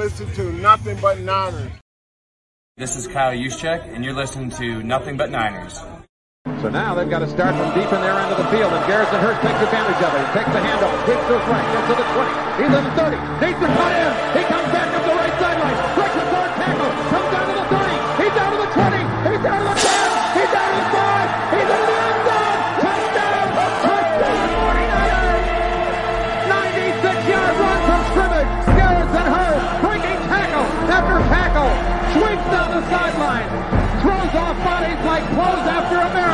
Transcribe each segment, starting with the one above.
listening to Nothing But Niners. This is Kyle Juszczyk, and you're listening to Nothing But Niners. So now they've got to start from deep in their end of the field, and Garrison Hearst takes advantage of it. He takes the handoff, sweeps to his right, gets to the 20. He's in the 30, needs to cut in. He comes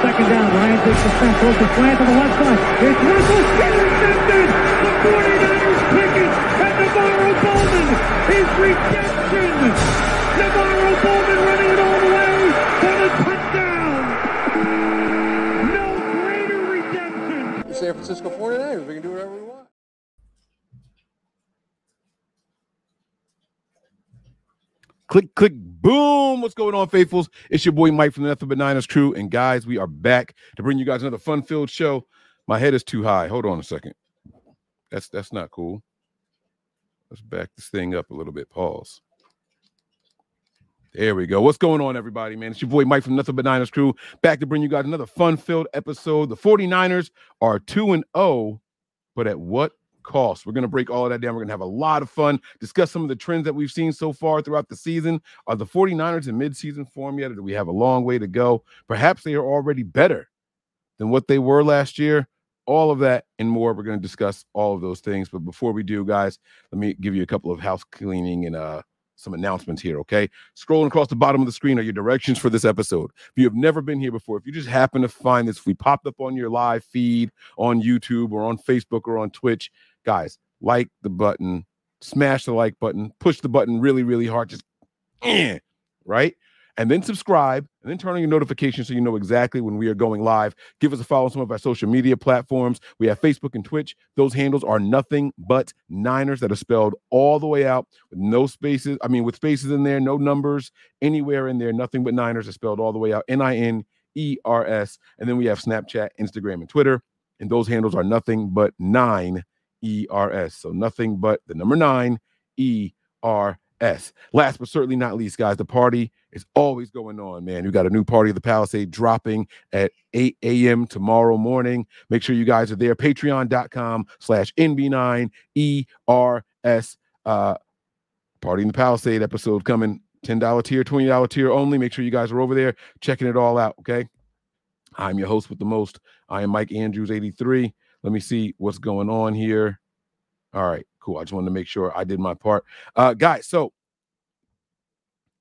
Second down. Ryan takes the snap, throws the slant to the left side. It's Russell intercepted. The 49ers pick it, and NaVorro Bowman is redemption. NaVorro Bowman running it all the way for the touchdown. No greater redemption. San Francisco 49ers. We can do whatever we want. Click, click, boom. What's going on, faithfuls? It's your boy Mike from the Nothing But Niners crew. And guys, we are back to bring you guys another fun-filled show. My head is too high. Hold on a second. That's that's not cool. Let's back this thing up a little bit. Pause. There we go. What's going on, everybody, man? It's your boy Mike from Nothing But Niners crew. Back to bring you guys another fun-filled episode. The 49ers are 2 and 0, but at what cost? We're going to break all of that down. We're going to have a lot of fun, discuss some of the trends that we've seen so far throughout the season. Are the 49ers in midseason form yet, or do we have a long way to go? Perhaps they are already better than what they were last year. All of that and more. We're going to discuss all of those things. But before we do, guys, let me give you a couple of house cleaning and uh some announcements here, okay? Scrolling across the bottom of the screen are your directions for this episode. If you have never been here before, if you just happen to find this, if we popped up on your live feed on YouTube or on Facebook or on Twitch, guys, like the button, smash the like button, push the button really, really hard, just eh, right? And then subscribe and then turn on your notifications so you know exactly when we are going live. Give us a follow on some of our social media platforms. We have Facebook and Twitch. Those handles are nothing but Niners that are spelled all the way out with no spaces. I mean, with spaces in there, no numbers anywhere in there. Nothing but Niners are spelled all the way out. N I N E R S. And then we have Snapchat, Instagram, and Twitter. And those handles are nothing but nine E R S. So nothing but the number nine E R S. Last but certainly not least, guys, the party is always going on, man. We got a new party of the Palisade dropping at 8 a.m. tomorrow morning. Make sure you guys are there. Patreon.com slash NB9ERS. Uh, party in the Palisade episode coming. $10 tier, $20 tier only. Make sure you guys are over there checking it all out. Okay. I'm your host with the most. I am Mike Andrews, 83. Let me see what's going on here. All right, cool. I just wanted to make sure I did my part. Uh, guys, so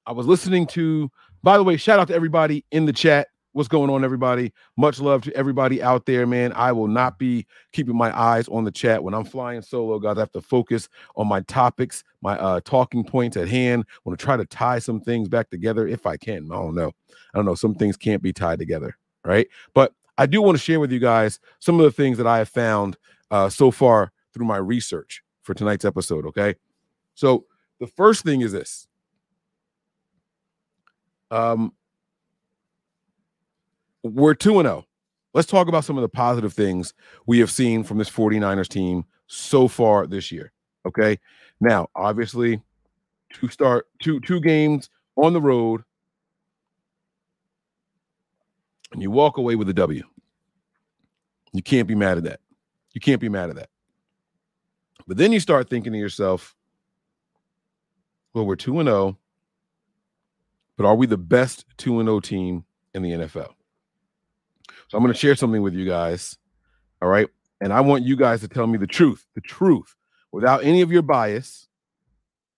I was listening to, by the way, shout out to everybody in the chat. What's going on, everybody? Much love to everybody out there, man. I will not be keeping my eyes on the chat when I'm flying solo, guys. I have to focus on my topics, my uh, talking points at hand. I want to try to tie some things back together if I can. I don't know. I don't know. Some things can't be tied together, right? But I do want to share with you guys some of the things that I have found uh, so far through my research for tonight's episode. Okay. So the first thing is this. Um, we're 2 0. Let's talk about some of the positive things we have seen from this 49ers team so far this year. Okay. Now, obviously, two start two two games on the road, and you walk away with a W. You can't be mad at that. You can't be mad at that. But then you start thinking to yourself, well, we're 2 0, but are we the best 2 0 team in the NFL? So I'm going to share something with you guys. All right. And I want you guys to tell me the truth, the truth, without any of your bias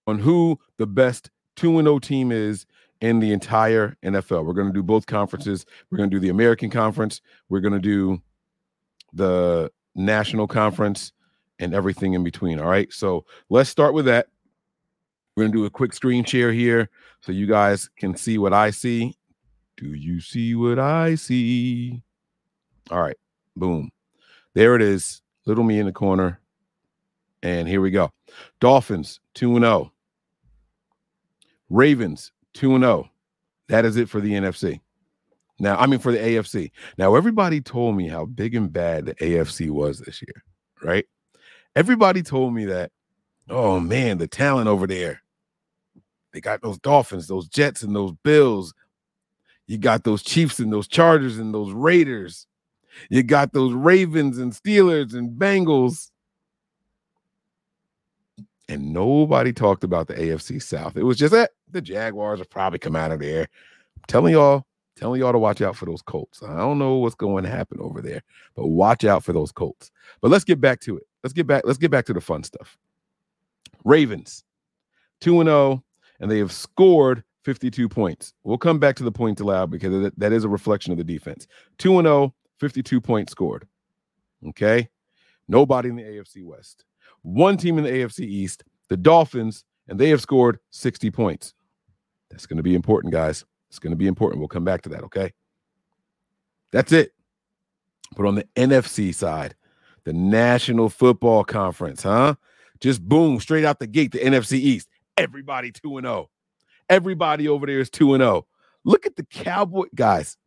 on who the best 2 0 team is in the entire NFL. We're going to do both conferences. We're going to do the American Conference. We're going to do the National Conference and everything in between. All right. So let's start with that. We're going to do a quick screen share here so you guys can see what I see. Do you see what I see? All right. Boom. There it is. Little me in the corner. And here we go. Dolphins 2 0. Ravens 2 0. That is it for the NFC. Now, I mean, for the AFC. Now, everybody told me how big and bad the AFC was this year, right? Everybody told me that, oh man, the talent over there. They got those Dolphins, those Jets, and those Bills. You got those Chiefs and those Chargers and those Raiders. You got those Ravens and Steelers and Bengals. And nobody talked about the AFC South. It was just that the Jaguars will probably come out of there. I'm telling y'all, telling y'all to watch out for those Colts. I don't know what's going to happen over there, but watch out for those Colts. But let's get back to it. Let's get back. Let's get back to the fun stuff. Ravens, 2 and 0, and they have scored 52 points. We'll come back to the points allowed because that is a reflection of the defense. 2 0, 52 points scored. Okay. Nobody in the AFC West. One team in the AFC East, the Dolphins, and they have scored 60 points. That's going to be important, guys. It's going to be important. We'll come back to that. Okay. That's it. But on the NFC side, the National Football Conference, huh? Just boom, straight out the gate, the NFC East. Everybody 2 and 0. Everybody over there is 2 and 0. Look at the Cowboy guys.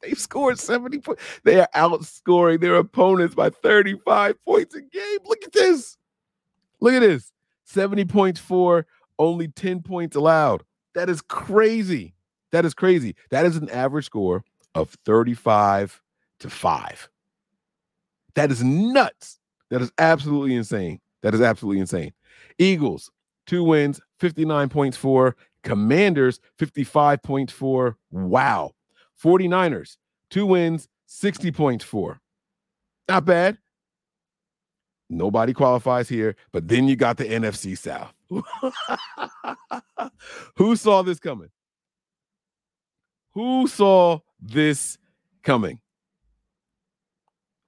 They've scored 70 points. They are outscoring their opponents by 35 points a game. Look at this. Look at this. 70 points for, only 10 points allowed. That is crazy. That is crazy. That is an average score of 35 to 5. That is nuts. That is absolutely insane. That is absolutely insane. Eagles, two wins, 59 points for. Commanders, 55 points for. Wow. 49ers, two wins, 60 points for. Not bad. Nobody qualifies here, but then you got the NFC South. Who saw this coming? Who saw this coming?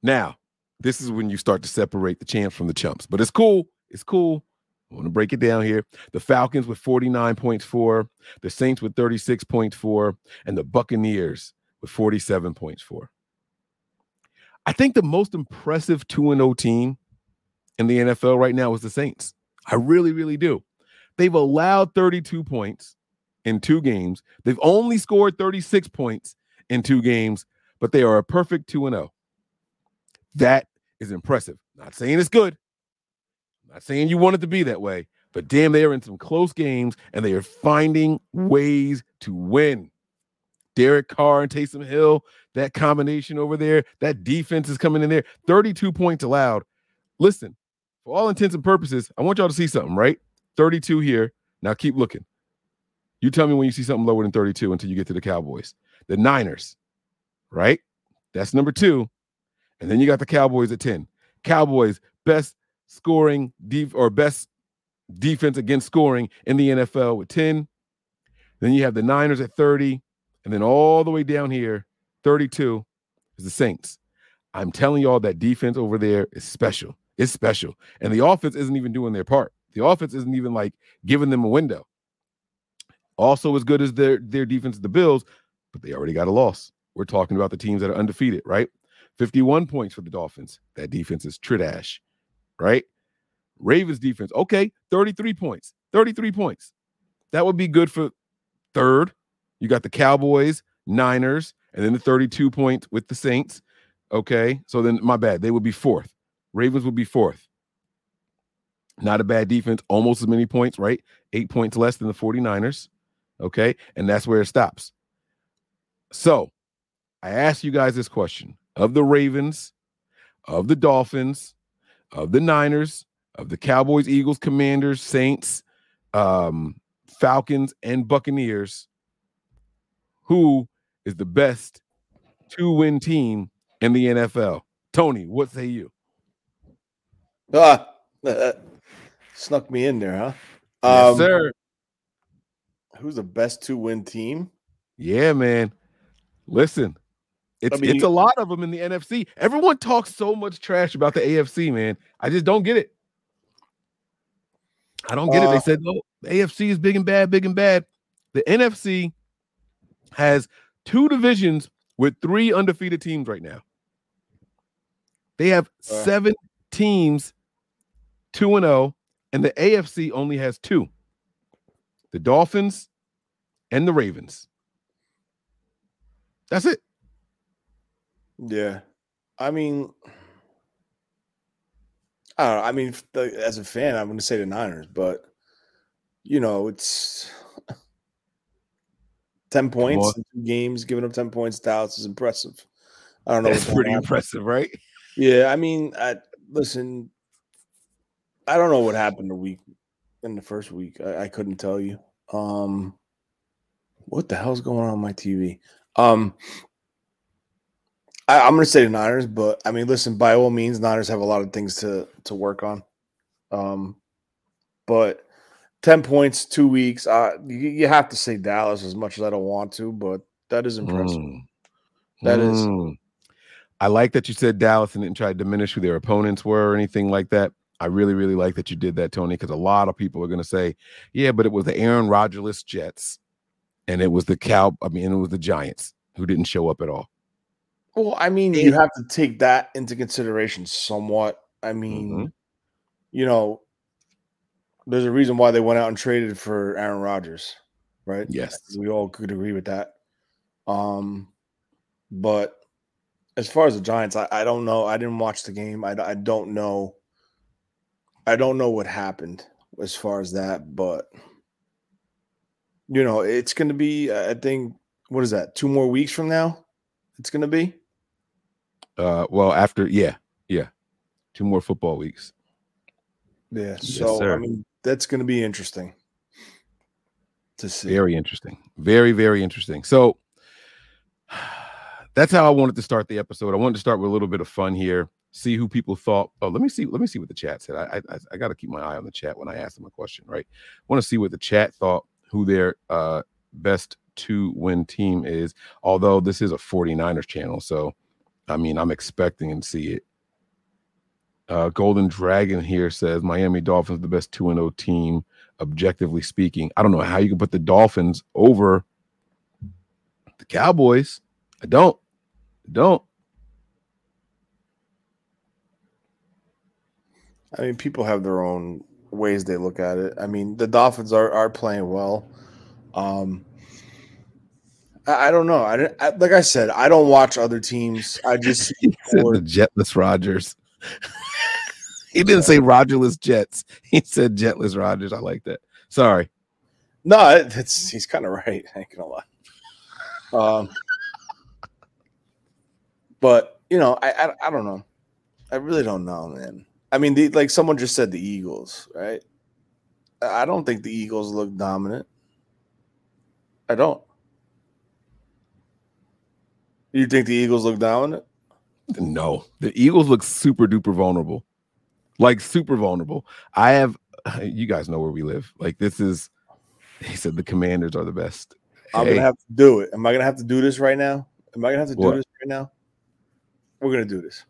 Now, this is when you start to separate the champs from the chumps, but it's cool. It's cool. I want to break it down here. The Falcons with 49 points for, the Saints with 36 points for, and the Buccaneers with 47 points for. I think the most impressive 2 0 team in the NFL right now is the Saints. I really, really do. They've allowed 32 points in two games. They've only scored 36 points in two games, but they are a perfect 2 0. That is impressive. Not saying it's good. Not saying you want it to be that way, but damn, they are in some close games and they are finding ways to win. Derek Carr and Taysom Hill, that combination over there, that defense is coming in there. 32 points allowed. Listen, for all intents and purposes, I want y'all to see something, right? 32 here. Now keep looking. You tell me when you see something lower than 32 until you get to the Cowboys. The Niners, right? That's number two. And then you got the Cowboys at 10. Cowboys, best scoring def- or best defense against scoring in the NFL with 10. Then you have the Niners at 30. And then all the way down here, 32 is the Saints. I'm telling y'all that defense over there is special. It's special. And the offense isn't even doing their part. The offense isn't even like giving them a window. Also, as good as their, their defense, the Bills, but they already got a loss. We're talking about the teams that are undefeated, right? 51 points for the Dolphins. That defense is tridash, right? Ravens defense, okay, 33 points. 33 points. That would be good for third. You got the Cowboys, Niners, and then the 32 points with the Saints. Okay, so then my bad. They would be fourth. Ravens would be fourth. Not a bad defense, almost as many points, right? Eight points less than the 49ers. Okay, and that's where it stops. So I ask you guys this question of the Ravens, of the Dolphins, of the Niners, of the Cowboys, Eagles, Commanders, Saints, um, Falcons, and Buccaneers. Who is the best two win team in the NFL? Tony, what say you? Ah, snuck me in there, huh? Yes, um, sir. Who's the best two win team? Yeah, man. Listen, It's I mean, it's a lot of them in the NFC. Everyone talks so much trash about the AFC, man. I just don't get it. I don't get it. They Uh, said, "Oh, the AFC is big and bad, big and bad." The NFC has two divisions with three undefeated teams right now. They have Uh. seven teams, two and zero, and the AFC only has two: the Dolphins and the Ravens. That's it. Yeah. I mean, I don't know. I mean, the- as a fan, I'm going to say the Niners, but you know, it's 10 points in two games, giving up 10 points to Dallas is impressive. I don't know. It's pretty impressive, right? Yeah. I mean, I listen, I don't know what happened the week in the first week. I, I couldn't tell you. Um, what the hell's going on on my TV? Um, I, I'm going to say the Niners, but I mean, listen, by all means, Niners have a lot of things to to work on. Um, but ten points, two weeks. Uh, you, you have to say Dallas as much as I don't want to, but that is impressive. Mm. That is- Mm. I like that you said Dallas and didn't try to diminish who their opponents were or anything like that. I really, really like that you did that, Tony, because a lot of people are going to say, yeah, but it was the Aaron Rodgerless Jets and it was the Cow, I mean, it was the Giants who didn't show up at all. Well, I mean, you have to take that into consideration somewhat. I mean, Mhm. you know, there's a reason why they went out and traded for Aaron Rodgers, right? Yes. we all could agree with that. Um, but as far as the Giants, I, I don't know. I didn't watch the game. I, I don't know. I don't know what happened as far as that, but you know, it's going to be. I think what is that? Two more weeks from now, it's going to be. Uh, well, after, yeah, yeah, two more football weeks. Yeah. Yes, So I mean, that's going to be interesting to see. Very interesting. Very, very interesting. So that's how I wanted to start the episode. I wanted to start with a little bit of fun here. See who people thought. Oh, let me see. Let me see what the chat said. I I, I got to keep my eye on the chat when I ask them a question, right? I want to see what the chat thought. Who their uh, best two win team is. Although this is a 49ers channel, so I mean I'm expecting and see it. Uh, Golden Dragon here says Miami Dolphins the best two and zero team objectively speaking. I don't know how you can put the Dolphins over the Cowboys. I don't. I don't. I mean, people have their own ways they look at it. I mean, the Dolphins are are playing well. Um, I, don't know. I, I like I said, I don't watch other teams. I just see He said for- the Jetless Rodgers. he didn't say Rogerless Jets. He said Jetless Rogers. I like that. Sorry. no. It's he's kind of right. I ain't gonna lie. Um, but you know, I, I I don't know. I really don't know, man. I mean, the, like someone just said, the Eagles, right? I don't think the Eagles look dominant. I don't. You think the Eagles look dominant? No, the Eagles look super duper vulnerable, like super vulnerable. I have, you guys know where we live. Like this is, he said the Commanders are the best. I'm Hey, gonna have to do it. Am I gonna have to do this right now? Am I gonna have to do What? this right now? We're gonna do this.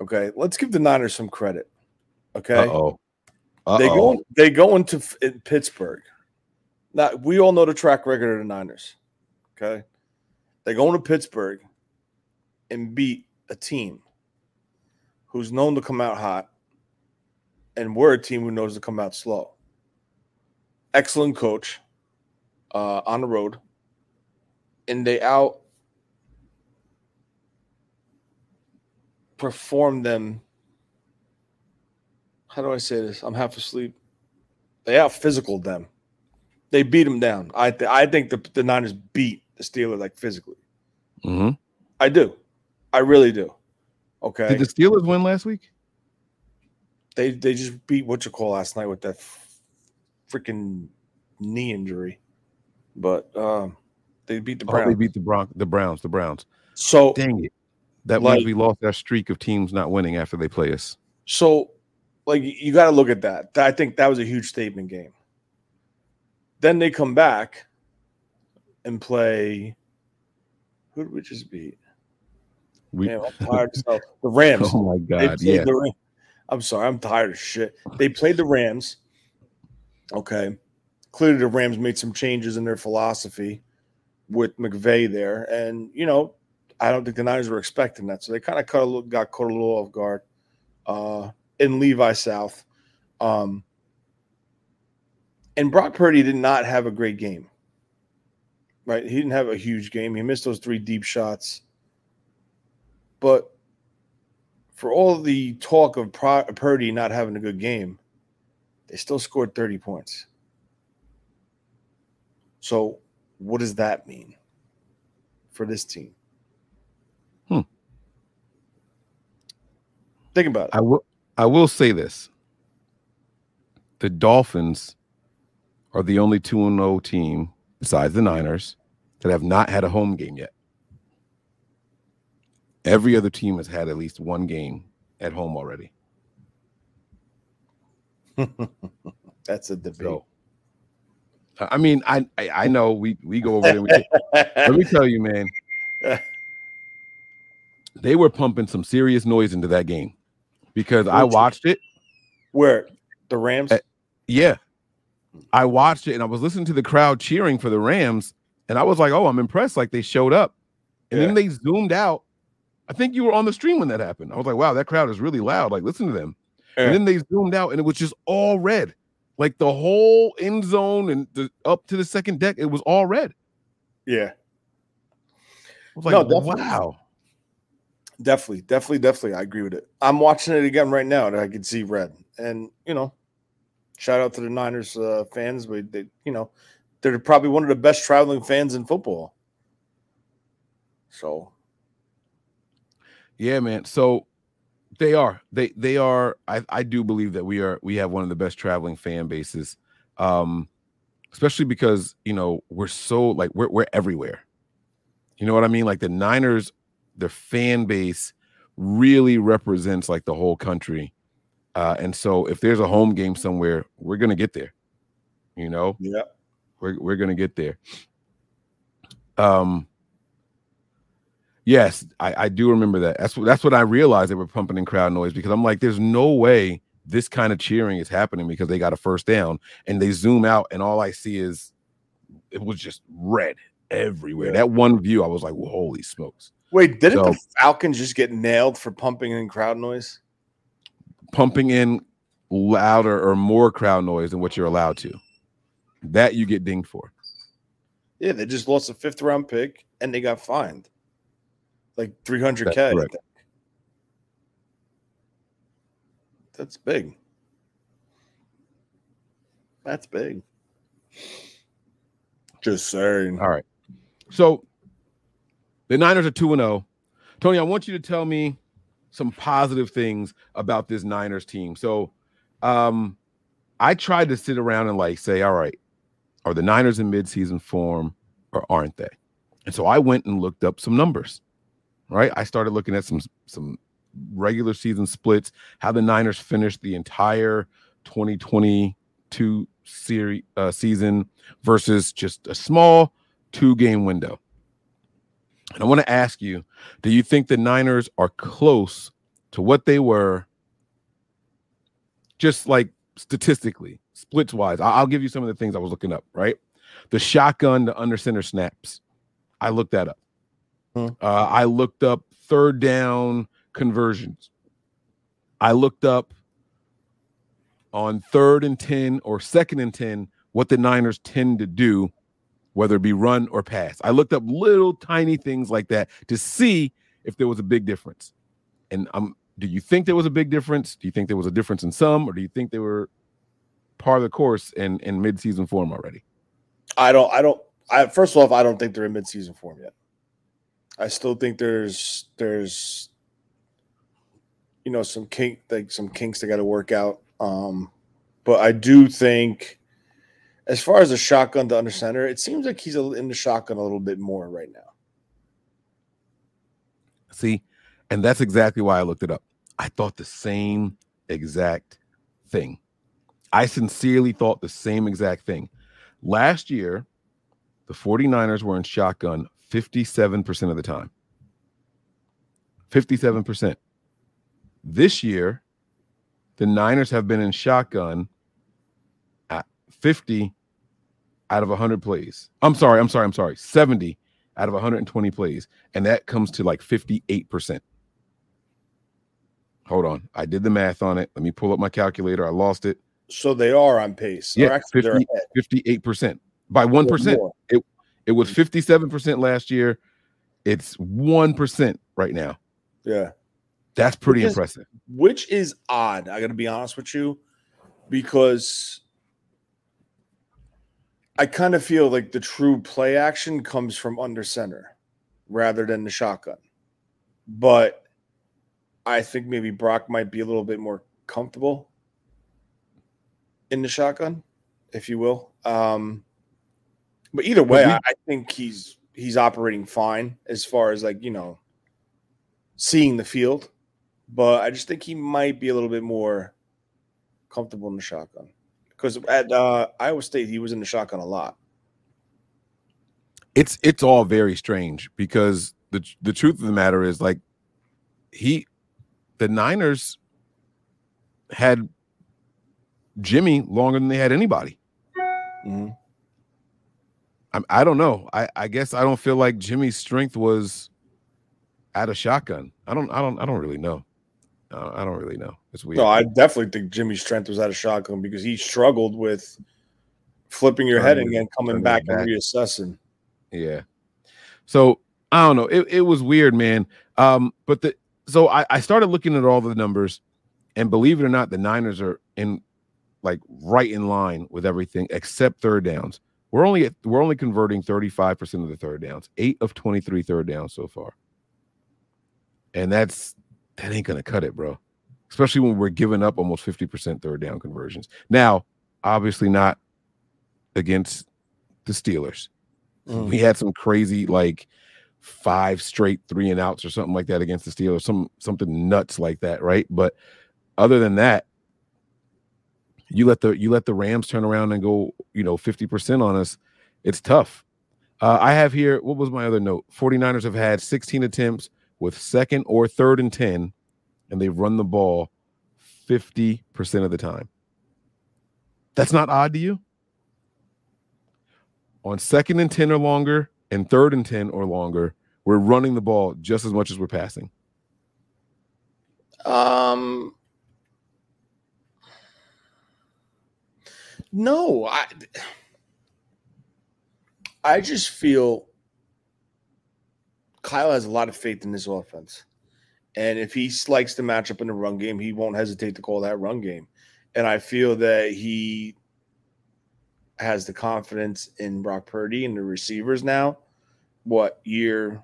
Okay, let's give the Niners some credit. Okay, uh-oh. they go they go into in Pittsburgh. Now we all know the track record of the Niners. Okay, they go into Pittsburgh and beat a team who's known to come out hot, and we're a team who knows to come out slow. Excellent coach uh, on the road, and they out perform them. How do I say this? I'm half asleep. They out physical them. They beat them down. I th- I think the, the Niners beat the Steelers like physically. Mhm. I do. I really do. Okay. Did the Steelers win last week? they they just beat what you call last night with that freaking knee injury. But um they beat the Oh, Browns. they beat the Bron- the Browns. The Browns. so Dang it. That Like- means we lost our streak of teams not winning after they play us. So, like, you got to look at that. I think that was a huge statement game. Then they come back and play. Who did we just beat? We, Damn, I'm tired. The Rams. oh my god, yeah. the I'm sorry, I'm tired of shit. They played the Rams. Okay. Clearly the Rams made some changes in their philosophy with McVay there. And, you know, I don't think the Niners were expecting that. So they kind of cut a little, got caught a little off guard uh, in Levi South. Um, and Brock Purdy did not have a great game. Right? He didn't have a huge game. He missed those three deep shots. But for all the talk of Purdy not having a good game, they still scored 30 points. So, what does that mean for this team? Hmm. Think about it. I will I will say this. The Dolphins are the only 2 and 0 team besides the Niners that have not had a home game yet. Every other team has had at least one game at home already. That's a debate. So I mean, I I, I know we we go over there. we- let me tell you, man. They were pumping some serious noise into that game because I watched it. Where the Rams? Uh, Yeah. I watched it and I was listening to the crowd cheering for the Rams, and I was like, oh, I'm impressed. Like they showed up. And Yeah. then they zoomed out. I think you were on the stream when that happened. I was like, wow, that crowd is really loud. Like, listen to them. Yeah. And then they zoomed out and it was just all red. Like the whole end zone and the up to the second deck, it was all red. yeah, I was like, No, definitely. wow. definitely, definitely, definitely. I agree with it. I'm watching it again right now, and I can see red. And you know, shout out to the Niners uh, fans, but they, you know, they're probably one of the best traveling fans in football. So Yeah, man. So they are. They they are. I I do believe that we are. We have one of the best traveling fan bases, um, especially because you know we're so like we're we're everywhere. You know what I mean? Like the Niners, their fan base really represents like the whole country, uh, and so if there's a home game somewhere, we're gonna get there. You know, yeah, we're we're gonna get there. Um. Yes, I, I do remember that. That's what that's what I realized they were pumping in crowd noise because I'm like, there's no way this kind of cheering is happening because they got a first down and they zoom out and all I see is it was just red everywhere. Yeah. That one view, I was like, well, holy smokes. wait, didn't So- the Falcons just get nailed for pumping in crowd noise? Pumping in louder or more crowd noise than what you're allowed to. That you get dinged for. Yeah, they just lost a fifth round pick and they got fined like 300k. That's I correct. think. That's big. That's big. Just saying. All right. So the Niners are 2 and 0. Tony, I want you to tell me some positive things about this Niners team. So um I tried to sit around and like say, all right, are the Niners in midseason form or aren't they? And so I went and looked up some numbers. Right? I started looking at some some regular season splits, how the Niners finished the entire 2022 series uh, season versus just a small two game window. And I want to ask you do you think the Niners are close to what they were just like statistically, splits wise? I- I'll give you some of the things I was looking up, right? The shotgun to under center snaps. I looked that up. Hmm. Uh, I looked up third down conversions. I looked up on third and 10 or second and 10 what the Niners tend to do, whether it be run or pass. I looked up little tiny things like that to see if there was a big difference. And um, do you think there was a big difference? Do you think there was a difference in some, or do you think they were part of the course in, in midseason form already? I don't I don't I first off, I don't think they're in midseason form yet. I still think there's there's you know some kink like some kinks they got to work out. Um, but I do think as far as the shotgun to under center, it seems like he's in the shotgun a little bit more right now. See, and that's exactly why I looked it up. I thought the same exact thing. I sincerely thought the same exact thing. Last year, the 49ers were in shotgun 57% of the time. 57%. This year, the Niners have been in shotgun at 50 out of 100 plays. I'm sorry, I'm sorry, I'm sorry. 70 out of 120 plays. And that comes to like 58%. Hold on. I did the math on it. Let me pull up my calculator. I lost it. So they are on pace. Yeah, actually, they're 50, ahead. 58% by 1%. It, it was mm-hmm. 57% last year. It's 1% right now. Yeah. That's pretty Which is- impressive. which is odd. I got to be honest with you, because I kind of feel like the true play action comes from under center rather than the shotgun. But I think maybe Brock might be a little bit more comfortable in the shotgun, if you will. Um, but either way, we- I, I think he's he's operating fine as far as like you know seeing the field but I just think he might be a little bit more comfortable in the shotgun because at uh, Iowa State he was in the shotgun a lot. It's it's all very strange because the the truth of the matter is like he the Niners had Jimmy longer than they had anybody. I, I don't know. I, I guess I don't feel like Jimmy's strength was at a shotgun. I don't I don't I don't really know. Uh, I don't really know. It's weird. No, I definitely think Jimmy's strength was at a shotgun because he struggled with flipping your head then coming back it and reassessing. Yeah. So I don't know. It, it was weird, man. Um, but the so I, I started looking at all the numbers, and believe it or not, the Niners are in like right in line with everything except third downs. We're only at, we're only converting 35% of the third downs, eight of 23 third downs so far. And that's that ain't gonna cut it, bro. Especially when we're giving up almost 50% third down conversions. Now, obviously not against the Steelers. Mm. We had some crazy like five straight three and outs or something like that against the Steelers, some something nuts like that, right? But other than that, you let the you let the Rams turn around and go, you know, 50% on us. It's tough. Uh, I have here, what was my other note? 49ers have had 16 attempts with second or third and 10, and they've run the ball 50% of the time. That's not odd to you? On second and 10 or longer and third and 10 or longer, we're running the ball just as much as we're passing. Um, no, I, I just feel Kyle has a lot of faith in this offense, and if he likes to match up in the run game, he won't hesitate to call that run game. And I feel that he has the confidence in Brock Purdy and the receivers now. What year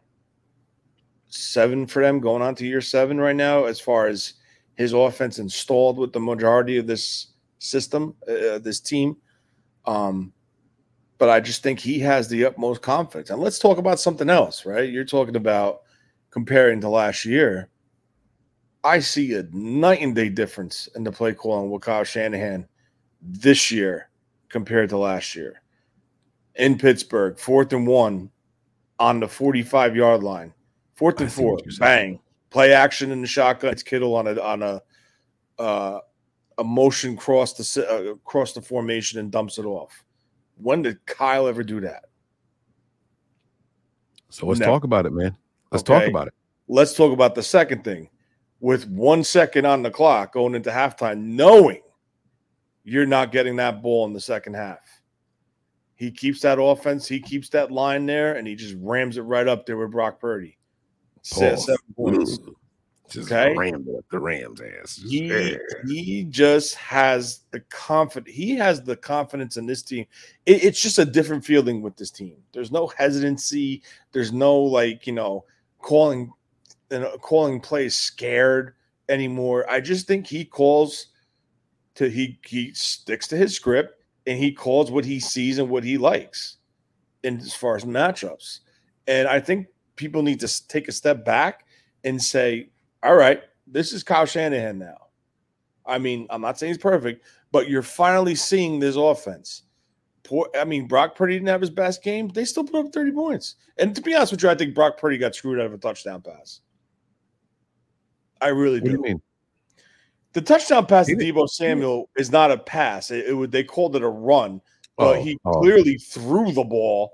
seven for them, going on to year seven right now, as far as his offense installed with the majority of this system, uh, this team. Um, but I just think he has the utmost confidence. And let's talk about something else, right? You're talking about comparing to last year. I see a night and day difference in the play calling with Kyle Shanahan this year compared to last year. In Pittsburgh, fourth and one on the 45 yard line. Fourth and four, bang. Play action in the shotgun. It's Kittle on a on a uh, a motion cross the uh, across the formation and dumps it off. When did Kyle ever do that? So let's Never. talk about it, man. Let's talk about it. Let's talk about the second thing. With one second on the clock going into halftime, knowing you're not getting that ball in the second half. He keeps that offense, he keeps that line there, and he just rams it right up there with Brock Purdy. Se- Seven points. Just Okay. rammed up the Rams ass. Just- He, yeah. he just has the confidence. He has the confidence in this team. It- it's just a different feeling with this team. There's no hesitancy. There's no like you know calling, you know, calling plays scared anymore. I just think he calls to he he sticks to his script and he calls what he sees and what he likes, in as far as matchups. And I think people need to take a step back and say, all right, this is Kyle Shanahan now. I mean, I'm not saying he's perfect, but you're finally seeing this offense. Poor, I mean, Brock Purdy didn't have his best game. They still put up 30 points. And to be honest with you, I think Brock Purdy got screwed out of a touchdown pass. I really do do. mean? The touchdown pass to Deebo Samuel is not a pass. It, it would they called it a run, but Oh, he oh. clearly threw the ball.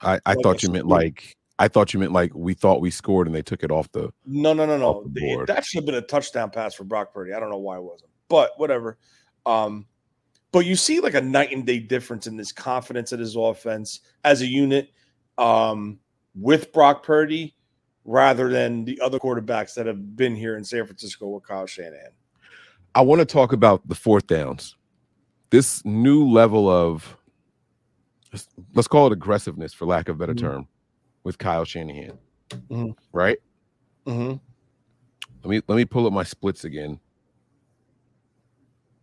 I, I Like thought you meant like I thought you meant like we thought we scored and they took it off the. No, no, no, no. The that should have been a touchdown pass for Brock Purdy. I don't know why it wasn't, but whatever. Um, but you see like a night and day difference in this confidence in his offense as a unit um, with Brock Purdy rather than the other quarterbacks that have been here in San Francisco with Kyle Shanahan. I want to talk about the fourth downs. This new level of let's- call it aggressiveness for lack of a better Mhm. term with Kyle Shanahan. Mhm. Right? Mm-hmm. Let me let me pull up my splits again.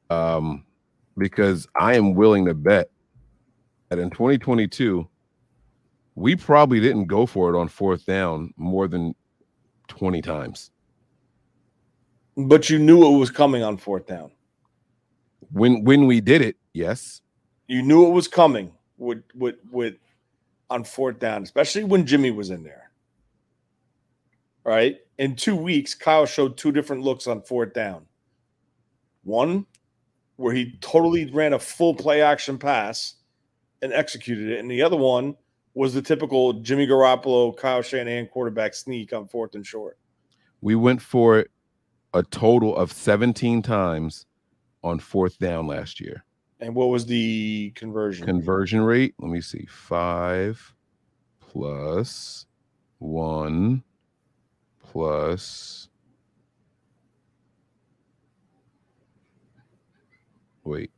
Um because I am willing to bet that in 2022 we probably didn't go for it on fourth down more than 20 times. But you knew it was coming on fourth down. When when we did it, yes. You knew it was coming with with with on fourth down, especially when Jimmy was in there. Right? In two weeks, Kyle showed two different looks on fourth down. One where he totally ran a full play action pass and executed it, and the other one was the typical Jimmy Garoppolo, Kyle Shanahan quarterback sneak on fourth and short. We went for it a total of 17 times on fourth down last year. And what was the conversion? Conversion rate, let me see, five plus one plus. Wait.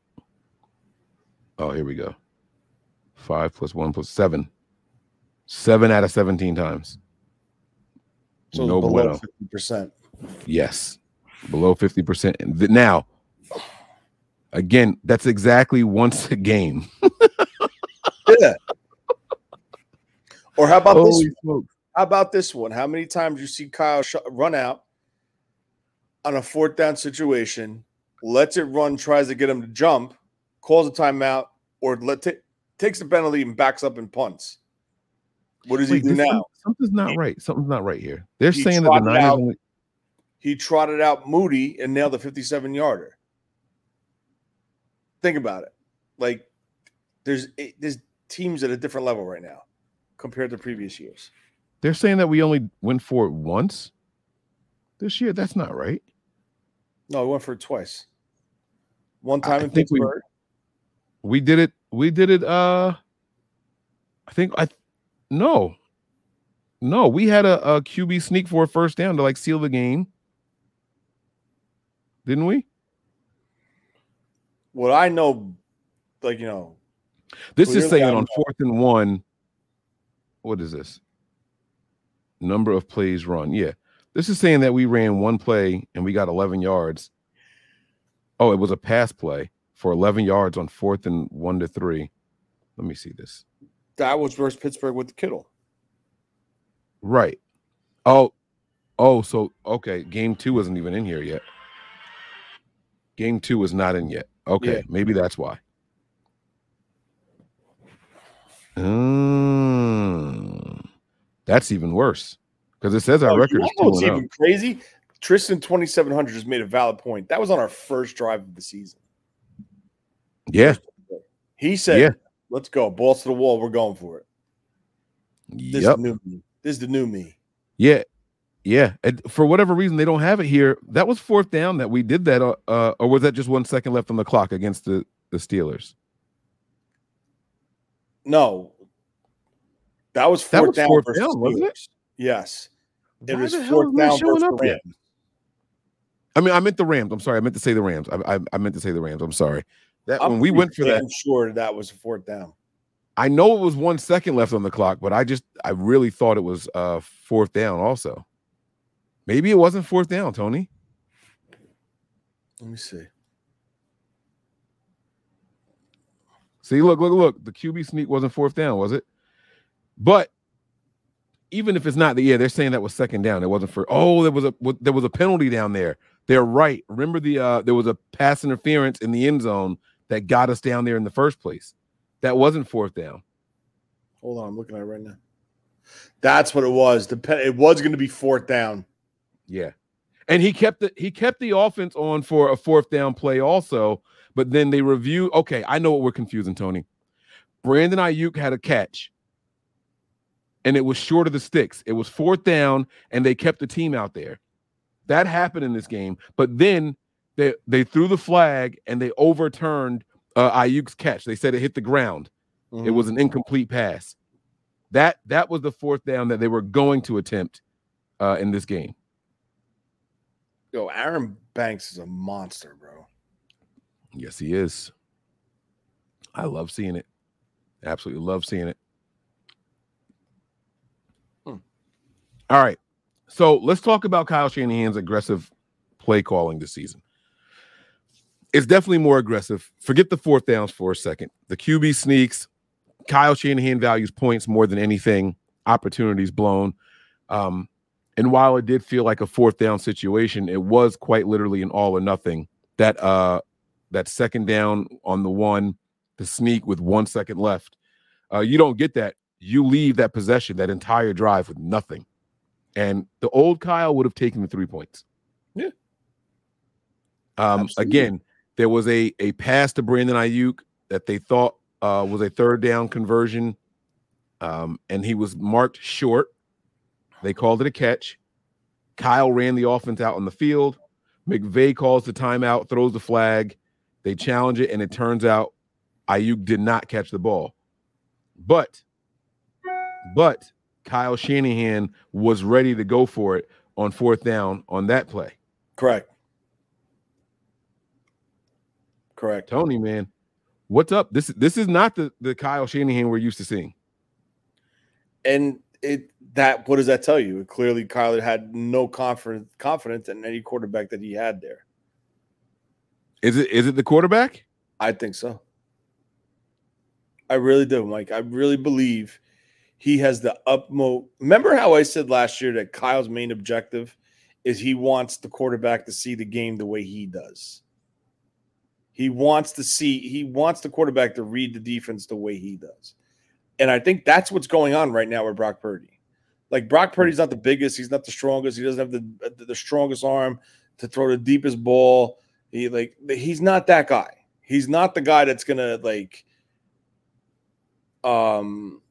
Oh, here we go. Five plus one plus seven. Seven out of 17 times. so no below percent. Yes, below 50%. Now, again, that's exactly once a game. Yeah. Or how about this? Holy smokes. How about this one? How many times you see Kyle sh- run out on a fourth down situation, lets it run, tries to get him to jump, calls a timeout, or let ta- takes the penalty and backs up and punts? What does Wait, he do now? Something's not He- right. Something's not right here. They're he saying that the Niners out- only, He trotted out Moody and nailed a 57 yarder. Think about it. Like there's eh, there's teams at a different level right now compared to previous years. they're saying that we only went for it once this year. That's not right. No, we went for it twice. One I time in think we- Pittsburgh. We did it. We did it. Uh, I think I. No, no. We had a, a QB sneak for a first down to like seal the game, didn't we? what I know, like you know, This is saying on fourth and one. What is this? Number of plays run. Yeah. This is saying that we ran one play and we got 11 yards. Oh, it was a pass play for 11 yards on fourth and one to three. Let me see this. That was versus Pittsburgh with the Kittle. Right. Oh, oh, so okay. Game two wasn't even in here yet. Game two was not in yet. Okay, Yeah. maybe that's why. Mm, that's even worse because it says our Oh, record is know what's two and oh. even crazy? Tristan twenty seven hundred just made a valid point. That was on our first drive of the season. Yeah, He said, Yeah. "Let's go, balls to the wall. We're going for it." This yep, is the new me. This is the new me. yeah, yeah. And for whatever reason, they don't have it here. That was fourth down that we did that, uh, uh, or was that just one second left on the clock against the the Steelers? No, that was fourth That was down fourth versus down, wasn't it? Steelers. Yes, it Why was fourth down versus up the yet? Rams. I mean, I meant the Rams. I'm sorry. I meant to say the Rams. I, I, I meant to say the Rams. I'm sorry. That I'm when we went for that, sure that was a fourth down. I know it was one second left on the clock, but I just I really thought it was uh fourth down. Also, maybe it wasn't fourth down, Tony. Let me see. See, look, look, look. The QB sneak wasn't fourth down, was it? But even if it's not the yeah, they're saying that was second down. It wasn't for. Oh, there was a there was a penalty down there. They're right. Remember the uh there was a pass interference in the end zone that got us down there in the first place. That wasn't fourth down. Hold on, I'm looking at it right now. That's what it was. The pe- it was going to be fourth down. Yeah. And he kept the he kept the offense on for a fourth down play also, but then they review. Okay, I know what we're confusing, Tony. Brandon Aiyuk had a catch, and it was short of the sticks. It was fourth down, and they kept the team out there. That happened in this game, but then they they threw the flag and they overturned uh, Aiyuk's catch. They said it hit the ground. It was an incomplete pass. That that was the fourth down that they were going to attempt uh, in this game. Yo, Aaron Banks is a monster, bro. Yes, he is. I love seeing it. Absolutely love seeing it. Hmm. All right. So let's talk about Kyle Shanahan's aggressive play calling this season. It's definitely more aggressive. Forget the fourth downs for a second. The QB sneaks. Kyle Shanahan values points more than anything, opportunities blown. Um, and while it did feel like a fourth down situation, it was quite literally an all or nothing. That uh that second down on the one, the sneak with one second left. Uh, you don't get that. You leave that possession, that entire drive with nothing. And the old Kyle would have taken the three points. Yeah. Um, Absolutely. again, there was a a pass to Brandon Aiyuk that they thought uh, was a third down conversion, um, and he was marked short. They called it a catch. Kyle ran the offense out on the field. McVay calls the timeout, throws the flag. They challenge it, and it turns out Aiyuk did not catch the ball. But, but Kyle Shanahan was ready to go for it on fourth down on that play. Correct. Correct. Tony, man, what's up? This this is not the the Kyle Shanahan we're used to seeing. And it that what does that tell you? Clearly, Kyler had no confidence confidence in any quarterback that he had there. Is it is it the quarterback? I think so. I really do, Mike. I really believe he has the utmost. Remember how I said last year that Kyle's main objective is he wants the quarterback to see the game the way he does. He wants to see, he wants the quarterback to read the defense the way he does. And I think that's what's going on right now with Brock Purdy. Like Brock Purdy's not the biggest, he's not the strongest, he doesn't have the the strongest arm to throw the deepest ball. He like he's not that guy. He's not the guy that's gonna like um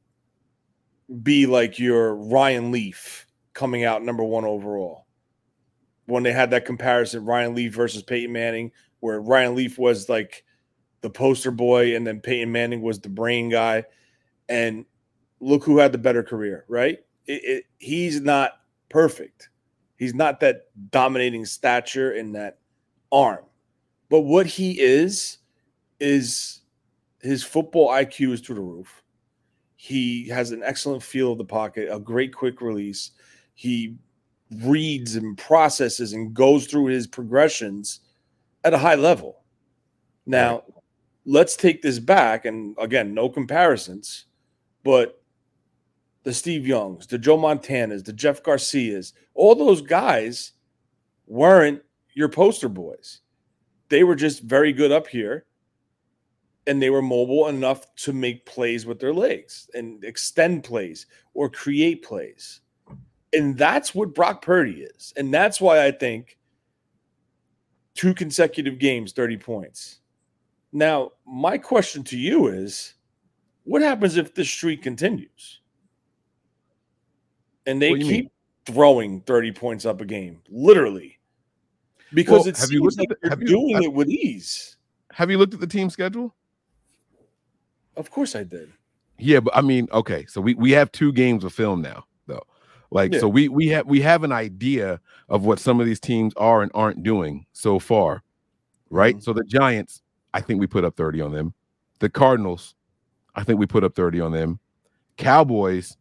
be like your Ryan Leaf coming out number one overall. When they had that comparison, Ryan Leaf versus Peyton Manning, where Ryan Leaf was like the poster boy, and then Peyton Manning was the brain guy. And look who had the better career, right? It, it, he's not perfect. He's not that dominating stature and that arm. But what he is, is his football IQ is through the roof. He has an excellent feel of the pocket, a great quick release. He reads and processes and goes through his progressions at a high level. Now, let's take this back, and again, no comparisons, but the Steve Youngs, the Joe Montanas, the Jeff Garcias, all those guys weren't your poster boys. They were just very good up here and they were mobile enough to make plays with their legs and extend plays or create plays. And that's what Brock Purdy is. And that's why I think two consecutive games, 30 points. Now, my question to you is what happens if this streak continues? And they you keep mean? throwing 30 points up a game, literally. Because Well, it have you seems looked like at they're you- doing have- it with ease. Have you looked at the team schedule? Of course I did. Yeah, but I mean, okay, so we we have two games of film now. Like, Yeah. so we we have we have an idea of what some of these teams are and aren't doing so far, right? Mhm. So the Giants, I think we put up 30 on them. The Cardinals, I think we put up 30 on them. Cowboys,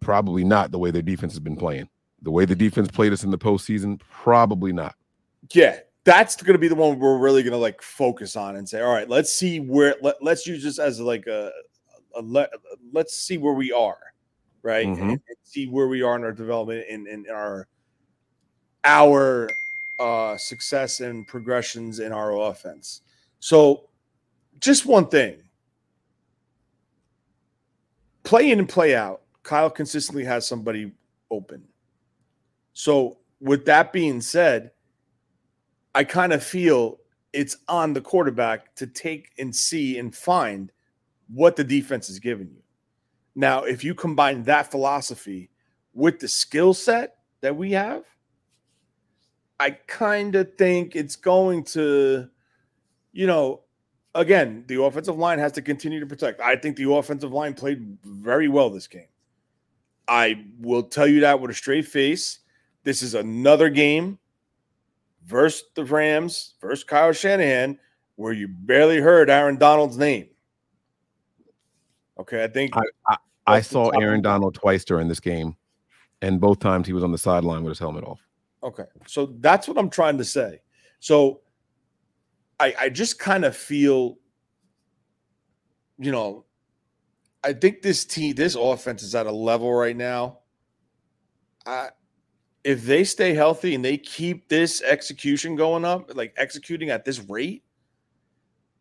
probably not the way their defense has been playing. The way the defense played us in the postseason, probably not. Yeah, that's going to be the one we're really going to like focus on and say, all right, let's see where let, let's use this as like a, a let, let's see where we are, right? Mhm. And, and see where we are in our development and in, in our our uh success and progressions in our offense. So, just one thing. Play in and play out. Kyle consistently has somebody open. So, with that being said, I kind of feel it's on the quarterback to take and see and find what the defense is giving you. Now, if you combine that philosophy with the skill set that we have, I kind of think it's going to, you know, again, the offensive line has to continue to protect. I think the offensive line played very well this game. I will tell you that with a straight face. This is another game versus the Rams, versus Kyle Shanahan, where you barely heard Aaron Donald's name. Okay, I think I, I, I saw Aaron Donald twice during this game, and both times he was on the sideline with his helmet off. Okay, so that's what I'm trying to say. So I, I just kind of feel, you know, I think this team, this offense is at a level right now. I, if they stay healthy and they keep this execution going up, like executing at this rate,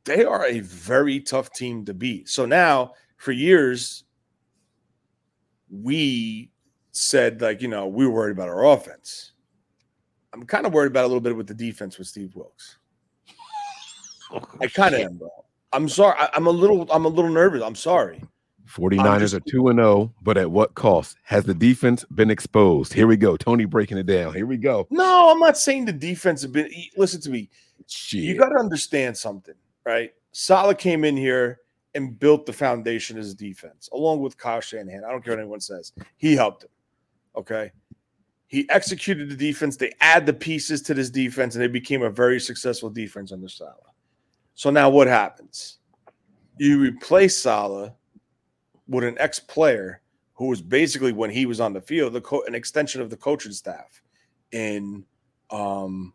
they are a very tough team to beat. So now, for years, we said like, you know, we were worried about our offense. I'm kind of worried about a little bit with the defense with Steve Wilks. Oh, I kind of am, bro. I'm sorry. I, am a little. I'm a little nervous. I'm sorry. 49ers just, are 2 and 0, but at what cost? Has the defense been exposed? Here we go. Tony breaking it down. Here we go. No, I'm not saying the defense has been. Listen to me. Shit. You got to understand something, right? Saleh came in here and built the foundation as defense, along with Kyle Shanahan. I don't care what anyone says. He helped him. Okay. He executed the defense. They add the pieces to this defense, and they became a very successful defense under Saleh. So now what happens? You replace Saleh with an ex player who was basically when he was on the field, the co- an extension of the coaching staff in um,